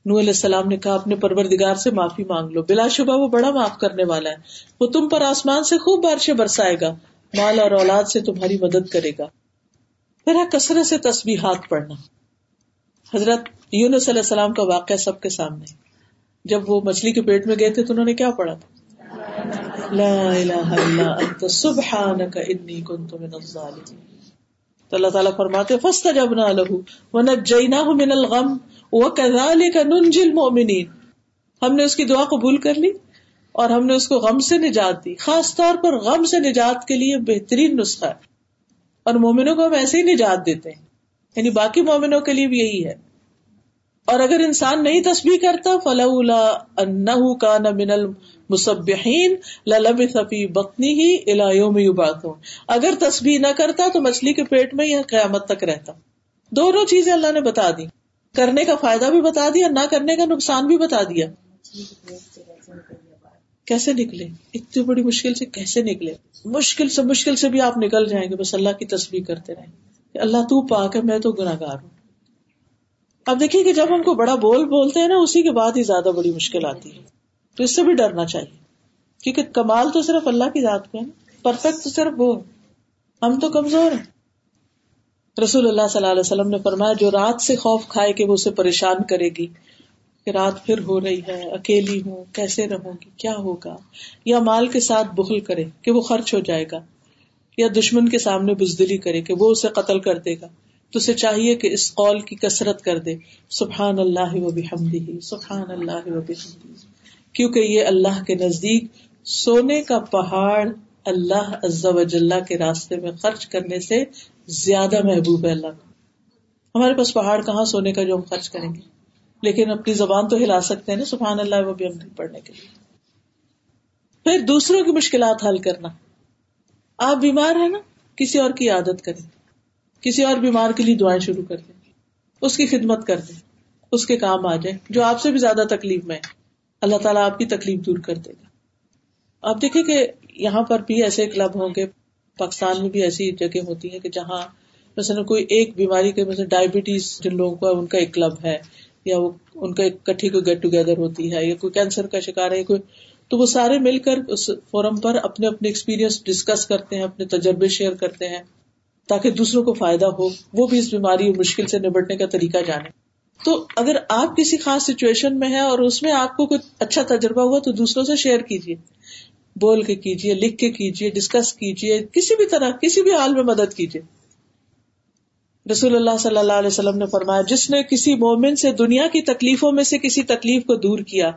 نو علیہ السلام نے کہا، اپنے پروردگار سے معافی مانگ لو۔ بلا شبہ وہ بڑا معاف کرنے والا ہے۔ وہ تم پر آسمان سے خوب بارشیں برسائے گا۔ مال اور اولاد سے تمہاری مدد کرے گا۔ پھر ہے کثرت سے تصویرات پڑھنا۔ حضرت یونس علیہ السلام کا واقعہ سب کے سامنے۔ جب وہ مچھلی کے پیٹ میں گئے تھے تو انہوں نے کیا پڑھا تھا؟ لا الہ الا انت، سبحانک انی کنت من الظالمین۔ تو اللہ تعالیٰ فرماتے فاستجبنا له ونجیناہ من الغم وکذالک ننجی المؤمنین۔ ہم نے اس کی دعا قبول کر لی۔ اور ہم نے اس کو غم سے نجات دی۔ خاص طور پر غم سے نجات کے لیے بہترین نسخہ ہے۔ اور مومنوں کو ہم ایسے ہی نجات دیتے ہیں۔ یعنی باقی مومنوں کے لیے بھی یہی ہے۔ اور اگر انسان نہیں تسبیح کرتا، فلولا انہ کان من المسبحین للبث فی بطنه الى یوم یبعثون اگر تسبیح نہ کرتا تو مچھلی کے پیٹ میں یہ قیامت تک رہتا۔ دونوں چیزیں اللہ نے بتا دی کرنے کا فائدہ بھی بتا دیا، نہ کرنے کا نقصان بھی بتا دیا۔ جی، کیسے نکلے؟ اتنی بڑی مشکل سے کیسے نکلے؟ مشکل سے مشکل سے بھی آپ نکل جائیں گے، بس اللہ کی تصویر کرتے رہیں۔ گے اللہ تو پاک ہے، میں تو گناگار ہوں۔ اب دیکھیے کہ جب ہم کو بڑا بول بولتے ہیں نا، اسی کے بعد ہی زیادہ بڑی مشکل آتی ہے۔ تو اس سے بھی ڈرنا چاہیے۔ کیونکہ کمال تو صرف اللہ کی ذات پہ ہے نا۔ پرفیکٹ تو صرف وہ۔ ہم تو کمزور ہیں۔ رسول اللہ صلی اللہ علیہ وسلم نے فرمایا، جو رات سے خوف کھائے کہ وہ اسے پریشان کرے گی۔ کہ رات پھر ہو رہی ہے، اکیلی ہوں، کیسے رہوں گی؟ کیا ہوگا؟ یا مال کے ساتھ بخل کرے کہ وہ خرچ ہو جائے گا، یا دشمن کے سامنے بزدلی کرے کہ وہ اسے قتل کر دے گا۔ تو اسے چاہیے کہ اس قول کی کثرت کر دے۔ سبحان اللہ و بحمدہ، سبحان اللہ و بحمدہ۔ کیونکہ یہ اللہ کے نزدیک سونے کا پہاڑ اللہ عز و جلہ کے راستے میں خرچ کرنے سے زیادہ محبوب ہے اللہ۔ ہمارے پاس پہاڑ کہاں سونے کا جو ہم خرچ کریں گے؟ لیکن اپنی زبان تو ہلا سکتے ہیں نا، سبحان اللہ، وہ بھی ہم پڑھنے کے لیے۔ پھر دوسروں کی مشکلات حل کرنا۔ آپ بیمار ہیں نا، کسی اور کی عادت کریں۔ کسی اور بیمار کے لیے دعائیں شروع کر دیں۔ اس کی خدمت کر دیں۔ اس کے کام آ جائیں۔ جو آپ سے بھی زیادہ تکلیف میں اللہ تعالیٰ آپ کی تکلیف دور کر دے گا۔ آپ دیکھیں کہ یہاں پر بھی ایسے کلب ہوں گے، پاکستان میں بھی ایسی جگہ ہوتی ہے کہ جہاں مثلا کوئی ایک بیماری کے مثلا ڈائبٹیز جن لوگوں کا، ان کا ایک کلب ہے۔ یا وہ ان کا کٹھی کوئی گیٹ ٹوگیدر ہوتی ہے یا کوئی کینسر کا شکار ہے کوئی، تو وہ سارے مل کر اس فورم پر اپنے اپنے ایکسپیرئنس ڈسکس کرتے ہیں، اپنے تجربے شیئر کرتے ہیں تاکہ دوسروں کو فائدہ ہو۔ وہ بھی اس بیماری مشکل سے نبٹنے کا طریقہ جانے۔ تو اگر آپ کسی خاص سچویشن میں ہے اور اس میں آپ کو کوئی اچھا تجربہ ہوا تو دوسروں سے شیئر کیجیے۔ بول کے کیجیے، لکھ کے کیجیے ڈسکس کیجیے، کسی بھی طرح، کسی بھی حال میں مدد کیجیے۔ رسول اللہ صلی اللہ علیہ وسلم نے فرمایا، جس نے کسی مومن سے دنیا کی تکلیفوں میں سے کسی تکلیف کو دور کیا،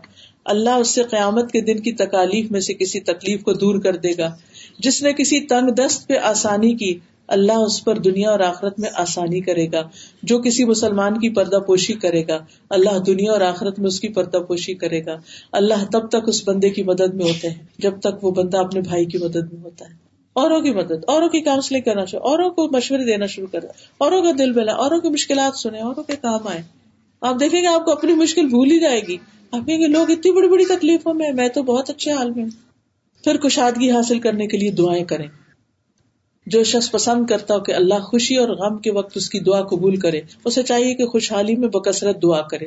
اللہ اس سے قیامت کے دن کی تکالیف میں سے کسی تکلیف کو دور کر دے گا۔ جس نے کسی تنگ دست پہ آسانی کی، اللہ اس پر دنیا اور آخرت میں آسانی کرے گا۔ جو کسی مسلمان کی پردہ پوشی کرے گا، اللہ دنیا اور آخرت میں اس کی پردہ پوشی کرے گا۔ اللہ تب تک اس بندے کی مدد میں ہوتے ہیں، جب تک وہ بندہ اپنے بھائی کی مدد میں ہوتا ہے۔ اوروں کی مدد، اوروں کی کاؤنسلنگ کرنا شروع، اوروں کو مشورے دینا شروع کر اوروں کا دل بلا اوروں کی مشکلات سنیں، اوروں کے کام آئے آپ دیکھیں گے آپ کو اپنی مشکل بھول ہی جائے گی۔ آپ کہیں گے لوگ اتنی بڑی بڑی تکلیفوں میں میں تو بہت اچھے حال میں ہوں۔ پھر کشادگی حاصل کرنے کے لیے دعائیں کریں۔ جو شخص پسند کرتا ہو کہ اللہ خوشی اور غم کے وقت اس کی دعا قبول کرے، اسے چاہیے کہ خوشحالی میں بکثرت دعا کرے۔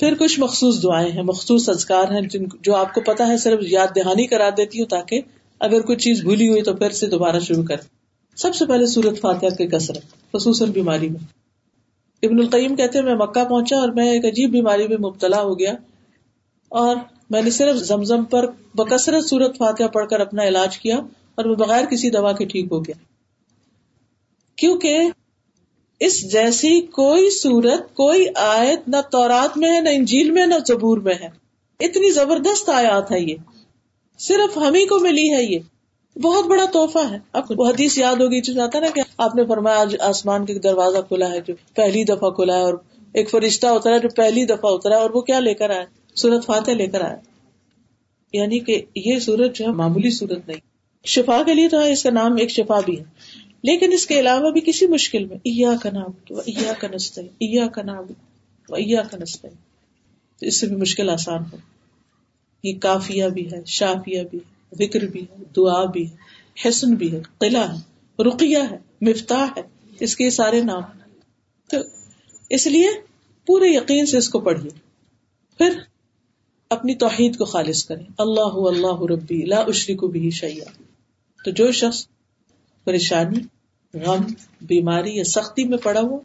پھر کچھ مخصوص دعائیں ہیں، مخصوص ازکار ہیں جن جو آپ کو پتا ہے، صرف یاد دہانی کرا دیتی ہوں تاکہ اگر کوئی چیز بھولی ہوئی تو پھر سے دوبارہ شروع کر۔ سب سے پہلے سورت فاتحہ کی کثرت، خصوصاً بیماری میں۔ ابن القیم کہتے میں مکہ پہنچا اور میں ایک عجیب بیماری میں مبتلا ہو گیا۔ اور میں نے صرف زمزم پر بکثرت سورت فاتحہ پڑھ کر اپنا علاج کیا اور وہ بغیر کسی دوا کے ٹھیک ہو گیا۔ کیونکہ اس جیسی کوئی سورت، کوئی آیت نہ تورات میں ہے، نہ انجیل میں نہ زبور میں ہے۔ اتنی زبردست آیات ہے یہ۔ صرف ہم ہی کو ملی ہے یہ۔ بہت بڑا تحفہ ہے۔ آپ کو حدیث یاد ہوگی چیز آتا نا کہ آپ نے فرمایا آج آسمان کے دروازہ کھلا ہے جو پہلی دفعہ کھلا ہے اور ایک فرشتہ اترا ہے جو پہلی دفعہ اترا ہے اور وہ کیا لے کر آئے سورت فاتح لے کر آئے یعنی کہ یہ سورت جو ہے معمولی سورت نہیں۔ شفا کے لیے تو ہے اس کا نام ایک شفا بھی ہے۔ لیکن اس کے علاوہ بھی کسی مشکل میں ایا کا نام ایا کا نستے ایا کا نام ایا کا نستے اس سے بھی مشکل آسان ہو۔ یہ کافیا بھی ہے، شافیہ بھی ہے، ذکر بھی ہے، دعا بھی ہے، حسن بھی ہے، قلعہ ہے ہے، مفتاح ہے، اس کے سارے نام تو اس لیے پورے یقین سے اس کو پڑھیے۔ پھر اپنی توحید کو خالص کریں۔ اللہ اللہ ربی لا اشری کو بھی شیا تو جو شخص پریشانی، غم، بیماری یا سختی میں پڑا ہو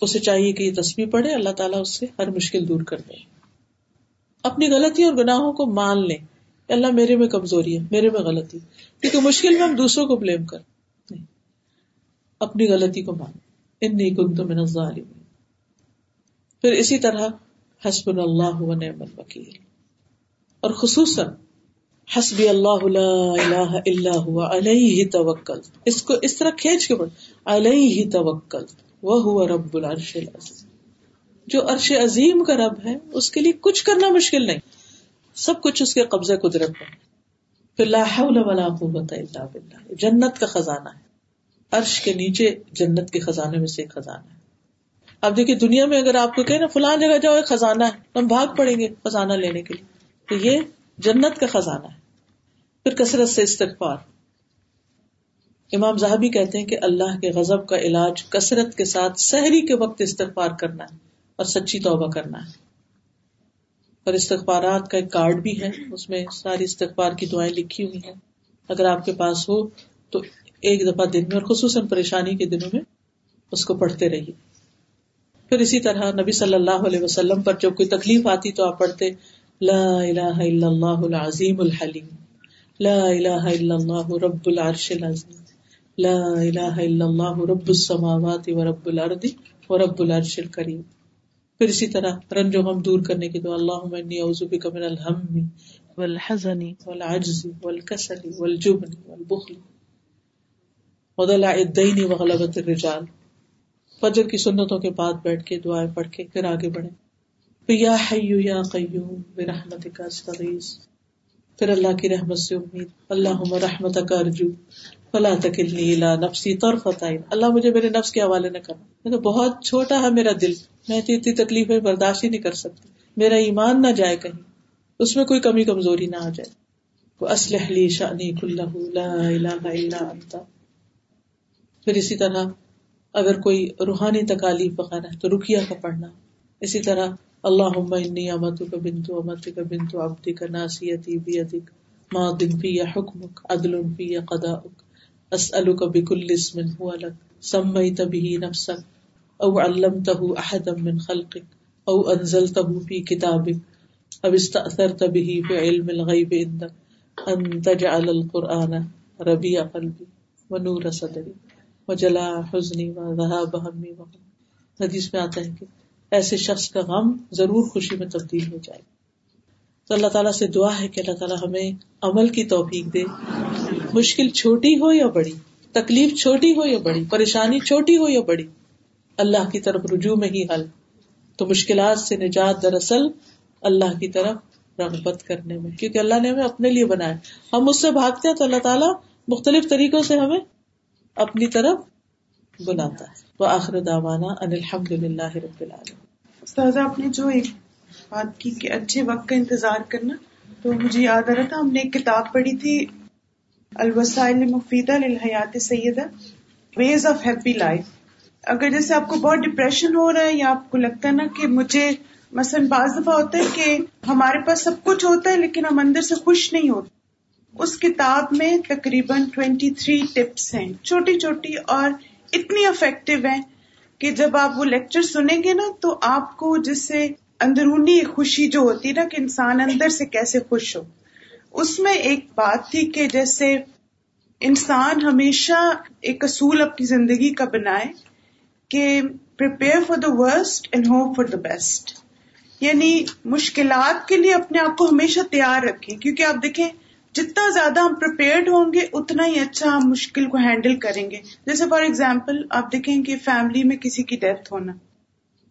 اسے چاہیے کہ یہ تصویر پڑھے، اللہ تعالیٰ اس سے ہر مشکل دور کر دے۔ اپنی غلطی اور گناہوں کو مان لیں اللہ میرے میں کمزوری ہے، میرے میں غلطی کیونکہ مشکل میں ہم دوسروں کو بلیم کر نہیں۔ اپنی غلطی کو مان ان نہیں کن تو میں پھر اسی طرح حسب اللہ و نعم الوکیل۔ اور خصوصاً حسب اللہ لا الہ الا ہوا علیہ توکل اس کو اس طرح کھینچ کے پڑھ علیہ توکل وہ ہوا رب العرش العظیم۔ جو عرش عظیم کا رب ہے، اس کے لیے کچھ کرنا مشکل نہیں۔ سب کچھ اس کے قبضے قدرت میں پھر لا حول ولا قوت الا باللہ۔ جنت کا خزانہ ہے۔ عرش کے نیچے جنت کے خزانے میں سے ایک خزانہ ہے۔ اب دیکھیے دنیا میں اگر آپ کو کہ نا، فلاں جگہ جاؤ، ایک خزانہ ہے۔ ہم بھاگ پڑیں گے خزانہ لینے کے لیے۔ تو یہ جنت کا خزانہ ہے۔ پھر کثرت سے استغفار۔ امام زہبی کہتے ہیں کہ اللہ کے غضب کا علاج کثرت کے ساتھ سحری کے وقت استغفار کرنا ہے۔ اور سچی توبہ کرنا ہے۔ اور استغفارات کا ایک کارڈ بھی ہے، اس میں ساری استغفار کی دعائیں لکھی ہوئی ہیں۔ اگر آپ کے پاس ہو تو ایک دفعہ دن میں اور خصوصاً پریشانی کے دنوں میں اس کو پڑھتے رہیے۔ پھر اسی طرح نبی صلی اللہ علیہ وسلم پر جب کوئی تکلیف آتی تو آپ پڑھتے، لا الہ الا اللہ العظیم الحلیم۔ لا الہ الا اللہ رب العرش العظیم۔ لا الہ الا اللہ رب السماوات و رب الارض و رب العرش الکریم۔ پھر اسی طرح رنج و غم دور کرنے کی دعا اللہم انی اعوذ بک من الہم والحزن والعجز والکسل والجبن والبخل وضلع الدین وغلبت الرجال۔ فجر کی سنتوں کے بعد بیٹھ کے دعائیں پڑھ کے پھر آگے بڑھے یا حیو یا قیوم برحمت کا استغیث۔ پھر اللہ کی رحمت سے امید۔ اللہ رحمت کا ارجو۔ فلا تکلنی الى نفسی طرفت عین اللہ مجھے میرے نفس کے حوالے نہ کرنا میں تو بہت چھوٹا ہے میرا دل۔ میں اتنی تکلیفیں برداشت ہی نہیں کر سکتی۔ میرا ایمان نہ جائے کہیں۔ اس میں کوئی کمی کمزوری نہ آ جائے۔ وہ اسلح لی شانی کلہ لا الہ الا انت۔ پھر اسی طرح اگر کوئی روحانی تکالیف وغیرہ تو رکیا کا پڑھنا۔ اسی طرح اللہ انی امت کا بنتو امت کا بنتو ابدی کا ناسیتی بھی ادک دن فی یا حکمک، عدل فی یا قدا اسألک بکل اسم ہوا لک سمیت به نفسک او علمته احدا من خلقک او انزلته فی کتابک او استأثرت به فی علم الغیب عندک ان تجعل القرآن ربیع قلبی ونور صدری جلا حزنی و بہمی و حدیث میں آتا ہے کہ ایسے شخص کا غم ضرور خوشی میں تبدیل ہو جائے. تو اللہ تعالیٰ سے دعا ہے کہ اللہ تعالیٰ ہمیں عمل کی توفیق دے مشکل چھوٹی ہو یا بڑی؟ تکلیف چھوٹی ہو یا بڑی؟ پریشانی چھوٹی ہو یا بڑی؟ اللہ کی طرف رجوع میں ہی حل۔ تو مشکلات سے نجات دراصل اللہ کی طرف رغبت کرنے میں، کیونکہ اللہ نے ہمیں اپنے لیے بنایا۔ ہم اس سے بھاگتے ہیں تو اللہ تعالیٰ مختلف طریقوں سے ہمیں اپنی طرف بلاتا ہے۔ وہ آخر داوانا ان الحمد للہ رب العالمین۔ استاذ آپ نے جو ایک بات کی کہ اچھے وقت کا انتظار کرنا، تو مجھے یاد آ رہا تھا، ہم نے ایک کتاب پڑھی تھی الوسائل مفیدہ للحیات سیدہ ویز آف ہیپی لائف اگر جیسے آپ کو بہت ڈپریشن ہو رہا ہے یا آپ کو لگتا ہے نا کہ مجھے مثلاً بعض دفعہ ہوتا ہے کہ ہمارے پاس سب کچھ ہوتا ہے لیکن ہم اندر سے خوش نہیں ہوتے۔ اس کتاب میں تقریباً ٹوینٹی تھری ٹپس ہیں۔ چھوٹی چھوٹی اور اتنی افیکٹو ہیں کہ جب آپ وہ لیکچر سنیں گے نا تو آپ کو جس سے اندرونی خوشی جو ہوتی ہے نا کہ انسان اندر سے کیسے خوش ہو۔ اس میں ایک بات تھی کہ جیسے انسان ہمیشہ ایک اصول اپنی زندگی کا بنائے کہ prepare for the worst and hope for the best یعنی مشکلات کے لیے اپنے آپ کو ہمیشہ تیار رکھیں، کیونکہ آپ دیکھیں جتنا زیادہ ہم پریپیئرڈ ہوں گے، اتنا ہی اچھا ہم مشکل کو ہینڈل کریں گے۔ جیسے فار ایگزامپل آپ دیکھیں کہ فیملی میں کسی کی ڈیتھ ہونا۔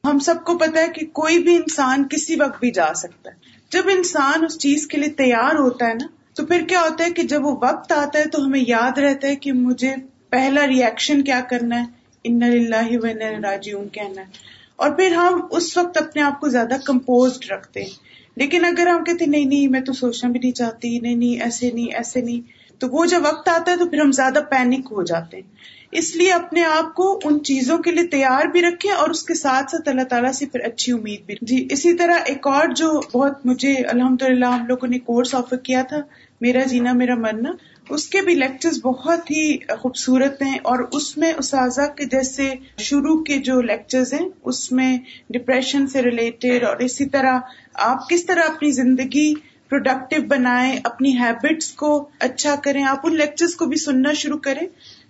ہم سب کو پتا ہے کہ کوئی بھی انسان کسی وقت بھی جا سکتا ہے۔ جب انسان اس چیز کے لیے تیار ہوتا ہے نا، تو پھر کیا ہوتا ہے کہ جب وہ وقت آتا ہے تو ہمیں یاد رہتا ہے کہ مجھے پہلا ریئیکشن کیا کرنا ہے، ان اللہ راجیون کہنا ہے۔ اور پھر ہم اس وقت اپنے آپ کو زیادہ کمپوزڈ رکھتے ہیں۔ لیکن اگر ہم کہتے نہیں نہیں، میں تو سوچنا بھی نہیں چاہتی، نہیں نہیں، ایسے نہیں ایسے نہیں، تو وہ جب وقت آتا ہے تو پھر ہم زیادہ پینک ہو جاتے ہیں۔ اس لیے اپنے آپ کو ان چیزوں کے لیے تیار بھی رکھیں اور اس کے ساتھ ساتھ اللہ تعالیٰ سے پھر اچھی امید بھی جی اسی طرح ایک اور جو بہت مجھے الحمد للہ ہم لوگوں نے کورس آفر کیا تھا، میرا جینا میرا مرنا، اس کے بھی لیکچر بہت ہی خوبصورت ہیں اور اس میں اساتذہ کے جیسے شروع کے جو لیکچرز ہیں، اس میں ڈپریشن سے ریلیٹڈ اور اسی طرح آپ کس طرح اپنی زندگی پروڈکٹیو بنائیں، اپنی ہیبٹس کو اچھا کریں، آپ ان لیکچرز کو بھی سننا شروع کریں۔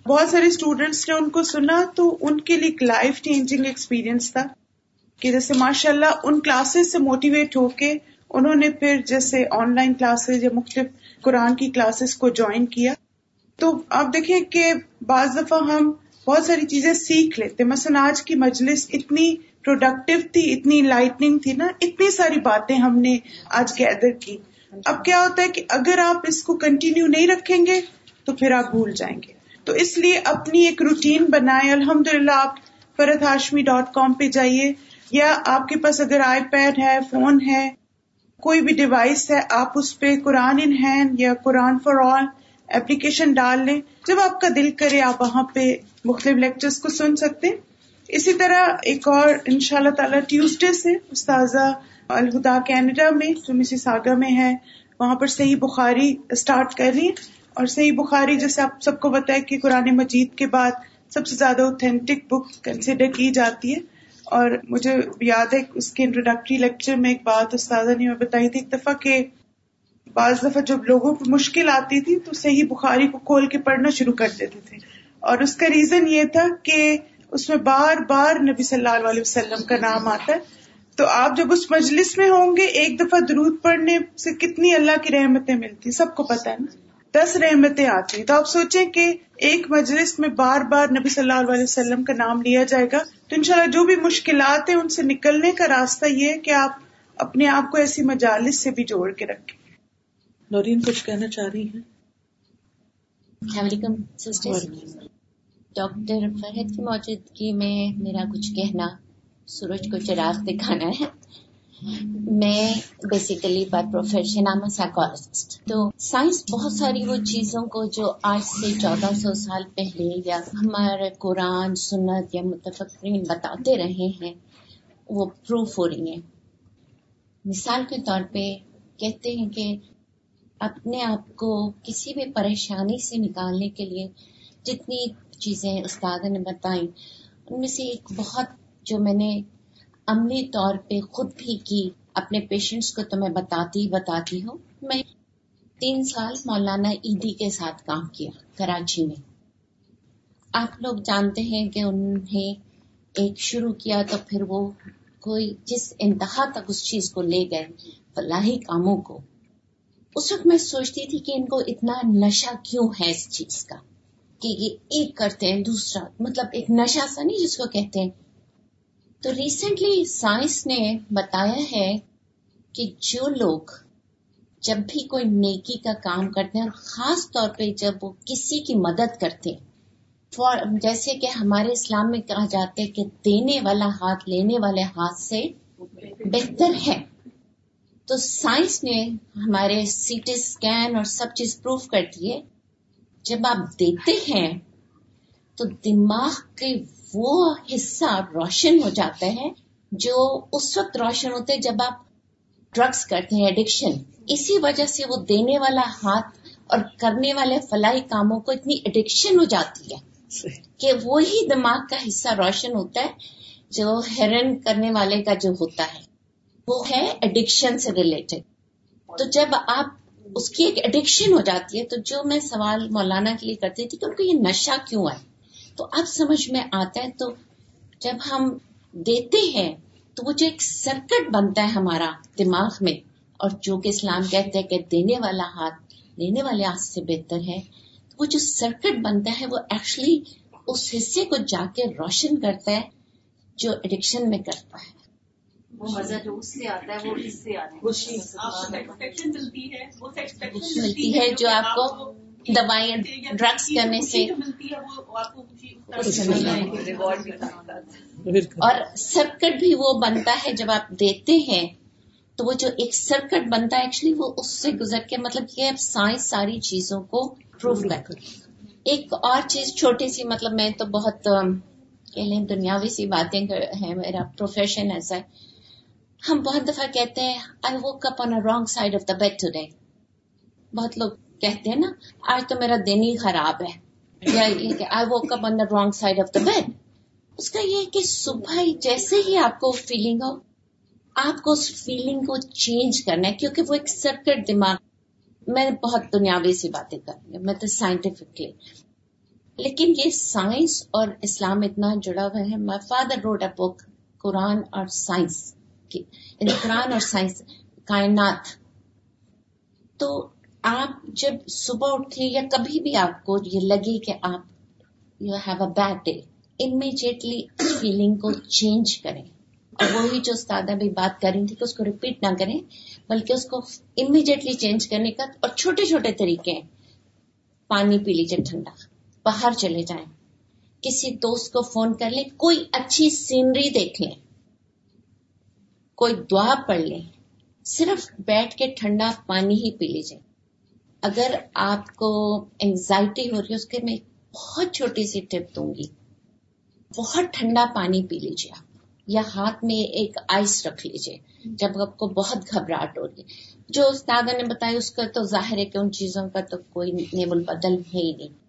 بہت سارے اسٹوڈینٹس نے ان کو سنا تو ان کے لیے ایک لائف چینجنگ ایکسپیرئنس تھا کہ جیسے ماشاء اللہ ان کلاسز سے موٹیویٹ ہو کے انہوں نے پھر جیسے آن لائن کلاسز یا مختلف قرآن کی کلاسز کو جوائن کیا۔ تو آپ دیکھیں کہ بعض دفعہ ہم بہت ساری چیزیں سیکھ لیتے مثلا آج کی مجلس اتنی پروڈکٹیو تھی، اتنی لائٹنگ تھی نا، اتنی ساری باتیں ہم نے آج گیدر کی۔ اب کیا ہوتا ہے کہ اگر آپ اس کو کنٹینیو نہیں رکھیں گے تو پھر آپ بھول جائیں گے۔ تو اس لیے اپنی ایک روٹین بنائے الحمد للہ آپ فرد ہاشمی ڈاٹ کام پہ جائیے۔ یا آپ کے پاس اگر آئی پیڈ ہے فون ہے، کوئی بھی ڈیوائس ہے، آپ اس پہ قرآن ان ہینڈ یا قرآن فار آل ایپلیکیشن ڈال لیں۔ جب آپ کا دل کرے، آپ وہاں پہ مختلف لیکچرز کو سن سکتے اسی طرح ایک اور ان شاء اللہ تعالی ٹیوزڈے سے استاذہ الہدا کینیڈا میں جو مسی ساگا میں ہے۔ وہاں پر صحیح بخاری اسٹارٹ کر رہی اور صحیح بخاری جیسے آپ سب کو بتایا کہ قرآن مجید کے بعد سب سے زیادہ اوتھینٹک بک کنسیڈر کی جاتی ہے۔ اور مجھے یاد ہے اس کے انٹروڈکٹری لیکچر میں ایک بات استاذہ نے بتائی تھی، ایک دفعہ کہ بعض دفعہ جب لوگوں کو مشکل آتی تھی تو صحیح بخاری کو کھول کے پڑھنا شروع کر دیتے تھے۔ اور اس کا ریزن یہ تھا کہ اس میں بار بار نبی صلی اللہ علیہ وسلم کا نام آتا ہے۔ تو آپ جب اس مجلس میں ہوں گے، ایک دفعہ درود پڑھنے سے کتنی اللہ کی رحمتیں ملتی سب کو پتا ہے نا۔ دس رحمتیں آتی ہیں تو آپ سوچیں کہ ایک مجلس میں بار بار نبی صلی اللہ علیہ وسلم کا نام لیا جائے گا۔ تو انشاءاللہ جو بھی مشکلات ہیں ان سے نکلنے کا راستہ یہ ہے کہ آپ اپنے آپ کو ایسی مجالس سے بھی جوڑ کے رکھیں۔ نورین، کچھ کہنا چاہ رہی ہیں؟ السلام علیکم ڈاکٹر فرحت کی موجودگی میں میرا کچھ کہنا، سورج کو چراغ دکھانا ہے۔ میں basically by profession am psychologist تو سائنس بہت ساری وہ چیزوں کو جو آج سے چودہ سو سال پہلے یا ہمارے قرآن، سنت یا متفقین بتاتے رہے ہیں، وہ پروف ہو رہی ہیں۔ مثال کے طور پہ کہتے ہیں کہ اپنے آپ کو کسی بھی پریشانی سے نکالنے کے لیے جتنی چیزیں استاد نے بتائیں، ان میں سے ایک بہت جو میں نے عملی طور پہ خود بھی کی، اپنے پیشنٹس کو تو میں بتاتی بتاتی ہوں۔ میں تین سال مولانا عیدی کے ساتھ کام کیا، کراچی میں۔ آپ لوگ جانتے ہیں کہ انہیں ایک شروع کیا تو پھر وہ کوئی جس انتہا تک اس چیز کو لے گئے، فلاحی کاموں کو۔ اس وقت میں سوچتی تھی کہ ان کو اتنا نشہ کیوں ہے اس چیز کا؟ کہ یہ ایک کرتے ہیں، دوسرا مطلب ایک نشہ سا نہیں جس کو کہتے ہیں تو ریسنٹلی سائنس نے بتایا ہے کہ جو لوگ جب بھی کوئی نیکی کا کام کرتے ہیں اور خاص طور پہ جب وہ کسی کی مدد کرتے ہیں جیسے کہ ہمارے اسلام میں کہا جاتا ہے کہ دینے والا ہاتھ لینے والے ہاتھ سے بہتر ہے۔ تو سائنس نے ہمارے سی ٹی اسکین اور سب چیز پروف کرتی ہے جب آپ دیتے ہیں تو دماغ کے وہ حصہ روشن ہو جاتا ہے جو اس وقت روشن ہوتے جب آپ ڈرگس کرتے ہیں ایڈکشن اسی وجہ سے وہ دینے والا ہاتھ اور کرنے والے فلاحی کاموں کو اتنی ایڈکشن ہو جاتی ہے کہ وہی دماغ کا حصہ روشن ہوتا ہے جو ہیرن کرنے والے کا جو ہوتا ہے۔ وہ ہے ایڈکشن سے ریلیٹڈ تو جب آپ اس کی ایک ایڈکشن ہو جاتی ہے تو جو میں سوال مولانا کے لیے کرتی تھی کہ ان کو یہ نشہ کیوں ہے تو اب سمجھ میں آتا ہے تو جب ہم دیتے ہیں تو وہ جو ایک سرکٹ بنتا ہے ہمارا دماغ میں اور جو کہ اسلام کہتے ہیں کہ دینے والا ہاتھ لینے والے ہاتھ سے بہتر ہے تو وہ جو سرکٹ بنتا ہے وہ ایکچولی اس حصے کو جا کے روشن کرتا ہے جو ایڈکشن میں کرتا ہے۔ وہ مزہ جو اس سے آتا ہے وہ اس سے آتا ہے۔ ملتی ہے جو آپ کو دوائیں ڈرگس کرنے سے اور سرکٹ بھی وہ بنتا ہے جب آپ دیتے ہیں تو وہ جو ایک سرکٹ بنتا ہے ایکچولی وہ اس سے گزر کے مطلب یہ اب سائنس ساری چیزوں کو پروف کر ایک اور چیز چھوٹی سی مطلب میں تو بہت کہ لیں دنیاوی سی باتیں ہیں میرا پروفیشن ایسا ہے۔ ہم بہت دفعہ کہتے ہیں I woke up on wrong side of the bed today بہت لوگ کہتے ہیں نا، آج تو میرا دن ہی خراب ہے۔ یا I woke up on the wrong side of the bed اس کا یہ کہ صبح ہی جیسے ہی آپ کو فیلنگ ہو، آپ کو اس فیلنگ کو چینج کرنا ہے، کیونکہ وہ ایک سرکٹ دماغ۔ میں بہت دنیاوی سی باتیں کر رہی ہوں، میں تو سائنٹیفکلی لیکن یہ سائنس اور اسلام اتنا جڑا ہوا ہے۔ مائی فادر روڈ اے بک قرآن اور سائنس کی یعنی قرآن اور سائنس کائنات۔ تو آپ جب صبح اٹھیں یا کبھی بھی آپ کو یہ لگے کہ آپ you have a bad day immediately feeling کو چینج کریں۔ اور وہی جو استاد بھی بات کر رہی تھی کہ اس کو ریپیٹ نہ کریں، بلکہ اس کو امیڈیٹلی چینج کرنے کا اور چھوٹے چھوٹے طریقے ہیں۔ پانی پی لیجیے ٹھنڈا، باہر چلے جائیں۔ کسی دوست کو فون کر لیں، کوئی اچھی سینری دیکھ لیں۔ کوئی دعا پڑھ لیں، صرف بیٹھ کے ٹھنڈا پانی ہی پی لیجیے اگر آپ کو اینگزائٹی ہو رہی ہے، اس کے میں بہت چھوٹی سی ٹپ دوں گی۔ بہت ٹھنڈا پانی پی لیجیے آپ، یا ہاتھ میں ایک آئس رکھ لیجیے جب آپ کو بہت گھبراہٹ ہو رہی ہے۔ جو استاد نے بتایا، اس کا تو ظاہر ہے کہ ان چیزوں کا تو کوئی نیب البدل ہے ہی نہیں۔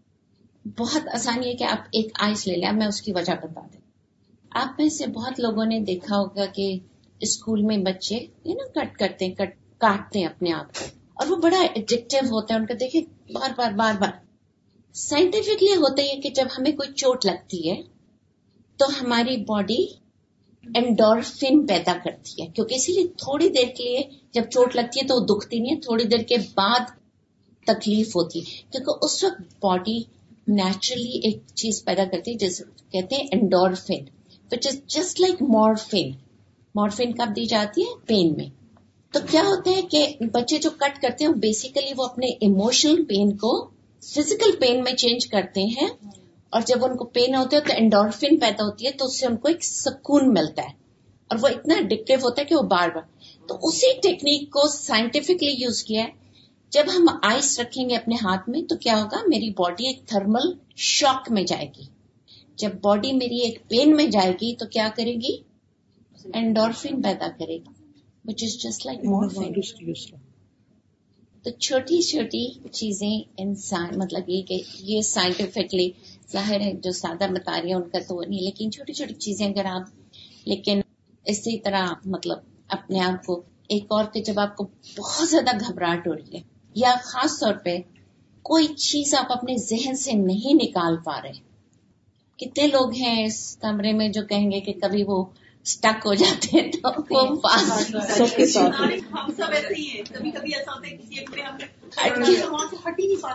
بہت آسانی ہے کہ آپ ایک آئس لے لیں۔ میں اس کی وجہ بتا دیں آپ میں سے بہت لوگوں نے دیکھا ہوگا کہ اسکول میں بچے یہ نا کٹ کرتے ہیں، کٹ کاٹتے ہیں اپنے آپ کو۔ اور وہ بڑا ایڈکٹیو ہوتا ہے ان کا دیکھیں، بار بار بار بار۔ سائنٹیفکلی ہوتا ہے کہ جب ہمیں کوئی چوٹ لگتی ہے، تو ہماری باڈی انڈورفن پیدا کرتی ہے۔ کیونکہ اسی لیے تھوڑی دیر کے لیے جب چوٹ لگتی ہے تو وہ دکھتی نہیں ہے، تھوڑی دیر کے بعد تکلیف ہوتی ہے۔ کیونکہ اس وقت باڈی نیچرلی ایک چیز پیدا کرتی ہے جیسے کہتے ہیں endorphin which is just like morphine morphine کب دی جاتی ہے؟ پین میں۔ تو کیا ہوتا ہے کہ بچے جو کٹ کرتے ہیں بیسیکلی وہ اپنے ایموشنل پین کو فزیکل پین میں چینج کرتے ہیں۔ اور جب ان کو پین ہوتا ہے تو انڈورفن پیدا ہوتی ہے، تو اس سے ان کو ایک سکون ملتا ہے۔ اور وہ اتنا اڈکٹیو ہوتا ہے کہ وہ بار بار۔ تو اسی ٹیکنیک کو سائنٹیفکلی یوز کیا ہے۔ جب ہم آئس رکھیں گے اپنے ہاتھ میں، تو کیا ہوگا؟ میری باڈی ایک تھرمل شاک میں جائے گی۔ جب باڈی میری ایک پین میں جائے گی، تو کیا کرے گی؟ اینڈورفین پیدا کرے گی۔ Which is just like morphine تو چھوٹی چھوٹی چیزیں انسان مطلب یہ کہ یہ سائنٹیفکلی ظاہر ہے جو سادہ بتا رہی ہیں ان کا تو وہ نہیں لیکن چھوٹی چھوٹی چیزیں اگر آپ لیکن اسی طرح مطلب اپنے آپ کو ایک اور کہ جب آپ کو بہت زیادہ گھبراہٹ ہو رہی ہے یا خاص طور پہ کوئی چیز آپ اپنے ذہن سے نہیں نکال پا رہے کتنے لوگ ہیں اس کمرے میں جو کہیں گے کہ کبھی وہ اسٹک ہو جاتے ہیں تو وہ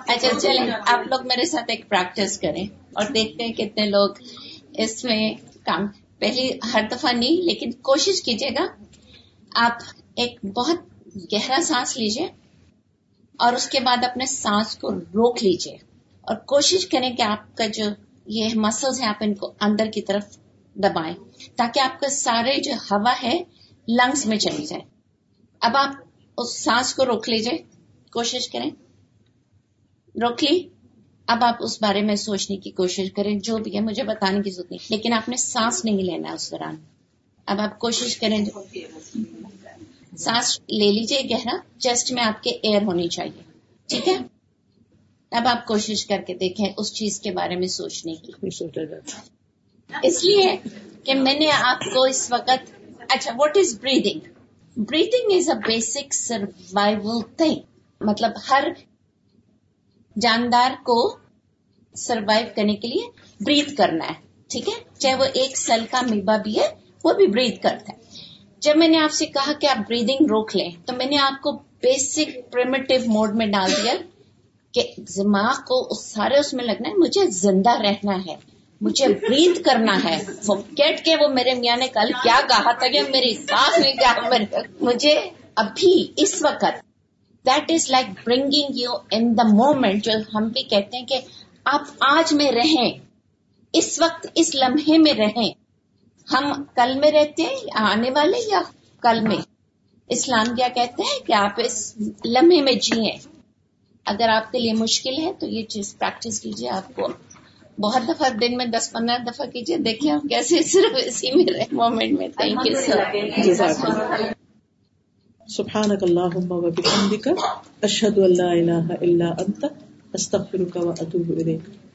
اچھا چلیں آپ لوگ میرے ساتھ ایک پریکٹس کریں اور دیکھتے ہیں کتنے لوگ اس میں کام۔ پہلی ہر دفعہ نہیں لیکن کوشش کیجیے گا۔ آپ ایک بہت گہرا سانس لیجیے اور اس کے بعد اپنے سانس کو روک لیجیے۔ اور کوشش کریں کہ آپ کا جو یہ مسلس ہیں آپ ان کو اندر کی طرف دبائیں تاکہ آپ کا سارے جو ہوا ہے لنگس میں چلی جائے۔ اب آپ اس سانس کو روک لیجیے کوشش کریں۔ روک لی۔ اب آپ اس بارے میں سوچنے کی کوشش کریں۔ جو بھی ہے مجھے بتانے کی ضرورت نہیں۔ لیکن آپ نے سانس نہیں لینا اس دوران۔ اب آپ کوشش کریں۔ سانس لے لیجیے گہرا۔ چیسٹ میں آپ کے ایئر ہونی چاہیے۔ ٹھیک ہے؟ اب آپ کوشش کر کے دیکھیں اس چیز کے بارے میں سوچنے کی۔ اس لیے کہ میں نے آپ کو اس وقت اچھا what is breathing breathing is a basic survival thing مطلب ہر جاندار کو سروائو کرنے کے لیے بریتھ کرنا ہے، ٹھیک ہے؟ چاہے وہ ایک سیل کا میبا بھی ہے، وہ بھی بریتھ کرتا ہے۔ جب میں نے آپ سے کہا کہ آپ بریدنگ روک لیں، تو میں نے آپ کو بیسک پریمیٹو موڈ میں ڈال دیا کہ دماغ کو سارے اس میں لگنا ہے، مجھے زندہ رہنا ہے۔ مجھے برید کرنا ہے۔ وہ کیٹ کے وہ میرے میاں نے کل کیا کہا تھا کہ میری سانس نے کیا مجھے ابھی اس وقت that is like bringing you in the moment جو ہم بھی کہتے ہیں کہ آپ آج میں رہیں۔ اس وقت اس لمحے میں رہیں۔ ہم کل میں رہتے ہیں آنے والے یا کل میں؟ اسلام کیا کہتے ہیں کہ آپ اس لمحے میں جیئیں اگر آپ کے لیے مشکل ہے تو یہ چیز پریکٹس کیجیے آپ کو بہت دفعہ دن میں دس پندرہ دفعہ کیجیے دیکھیں آپ کیسے صرف اسی میں رہے مومنٹ میں. تھینک یو سر سبحانك اللهم وبحمدك اشهد ان لا اله الا انت استغفرك واتوب اليك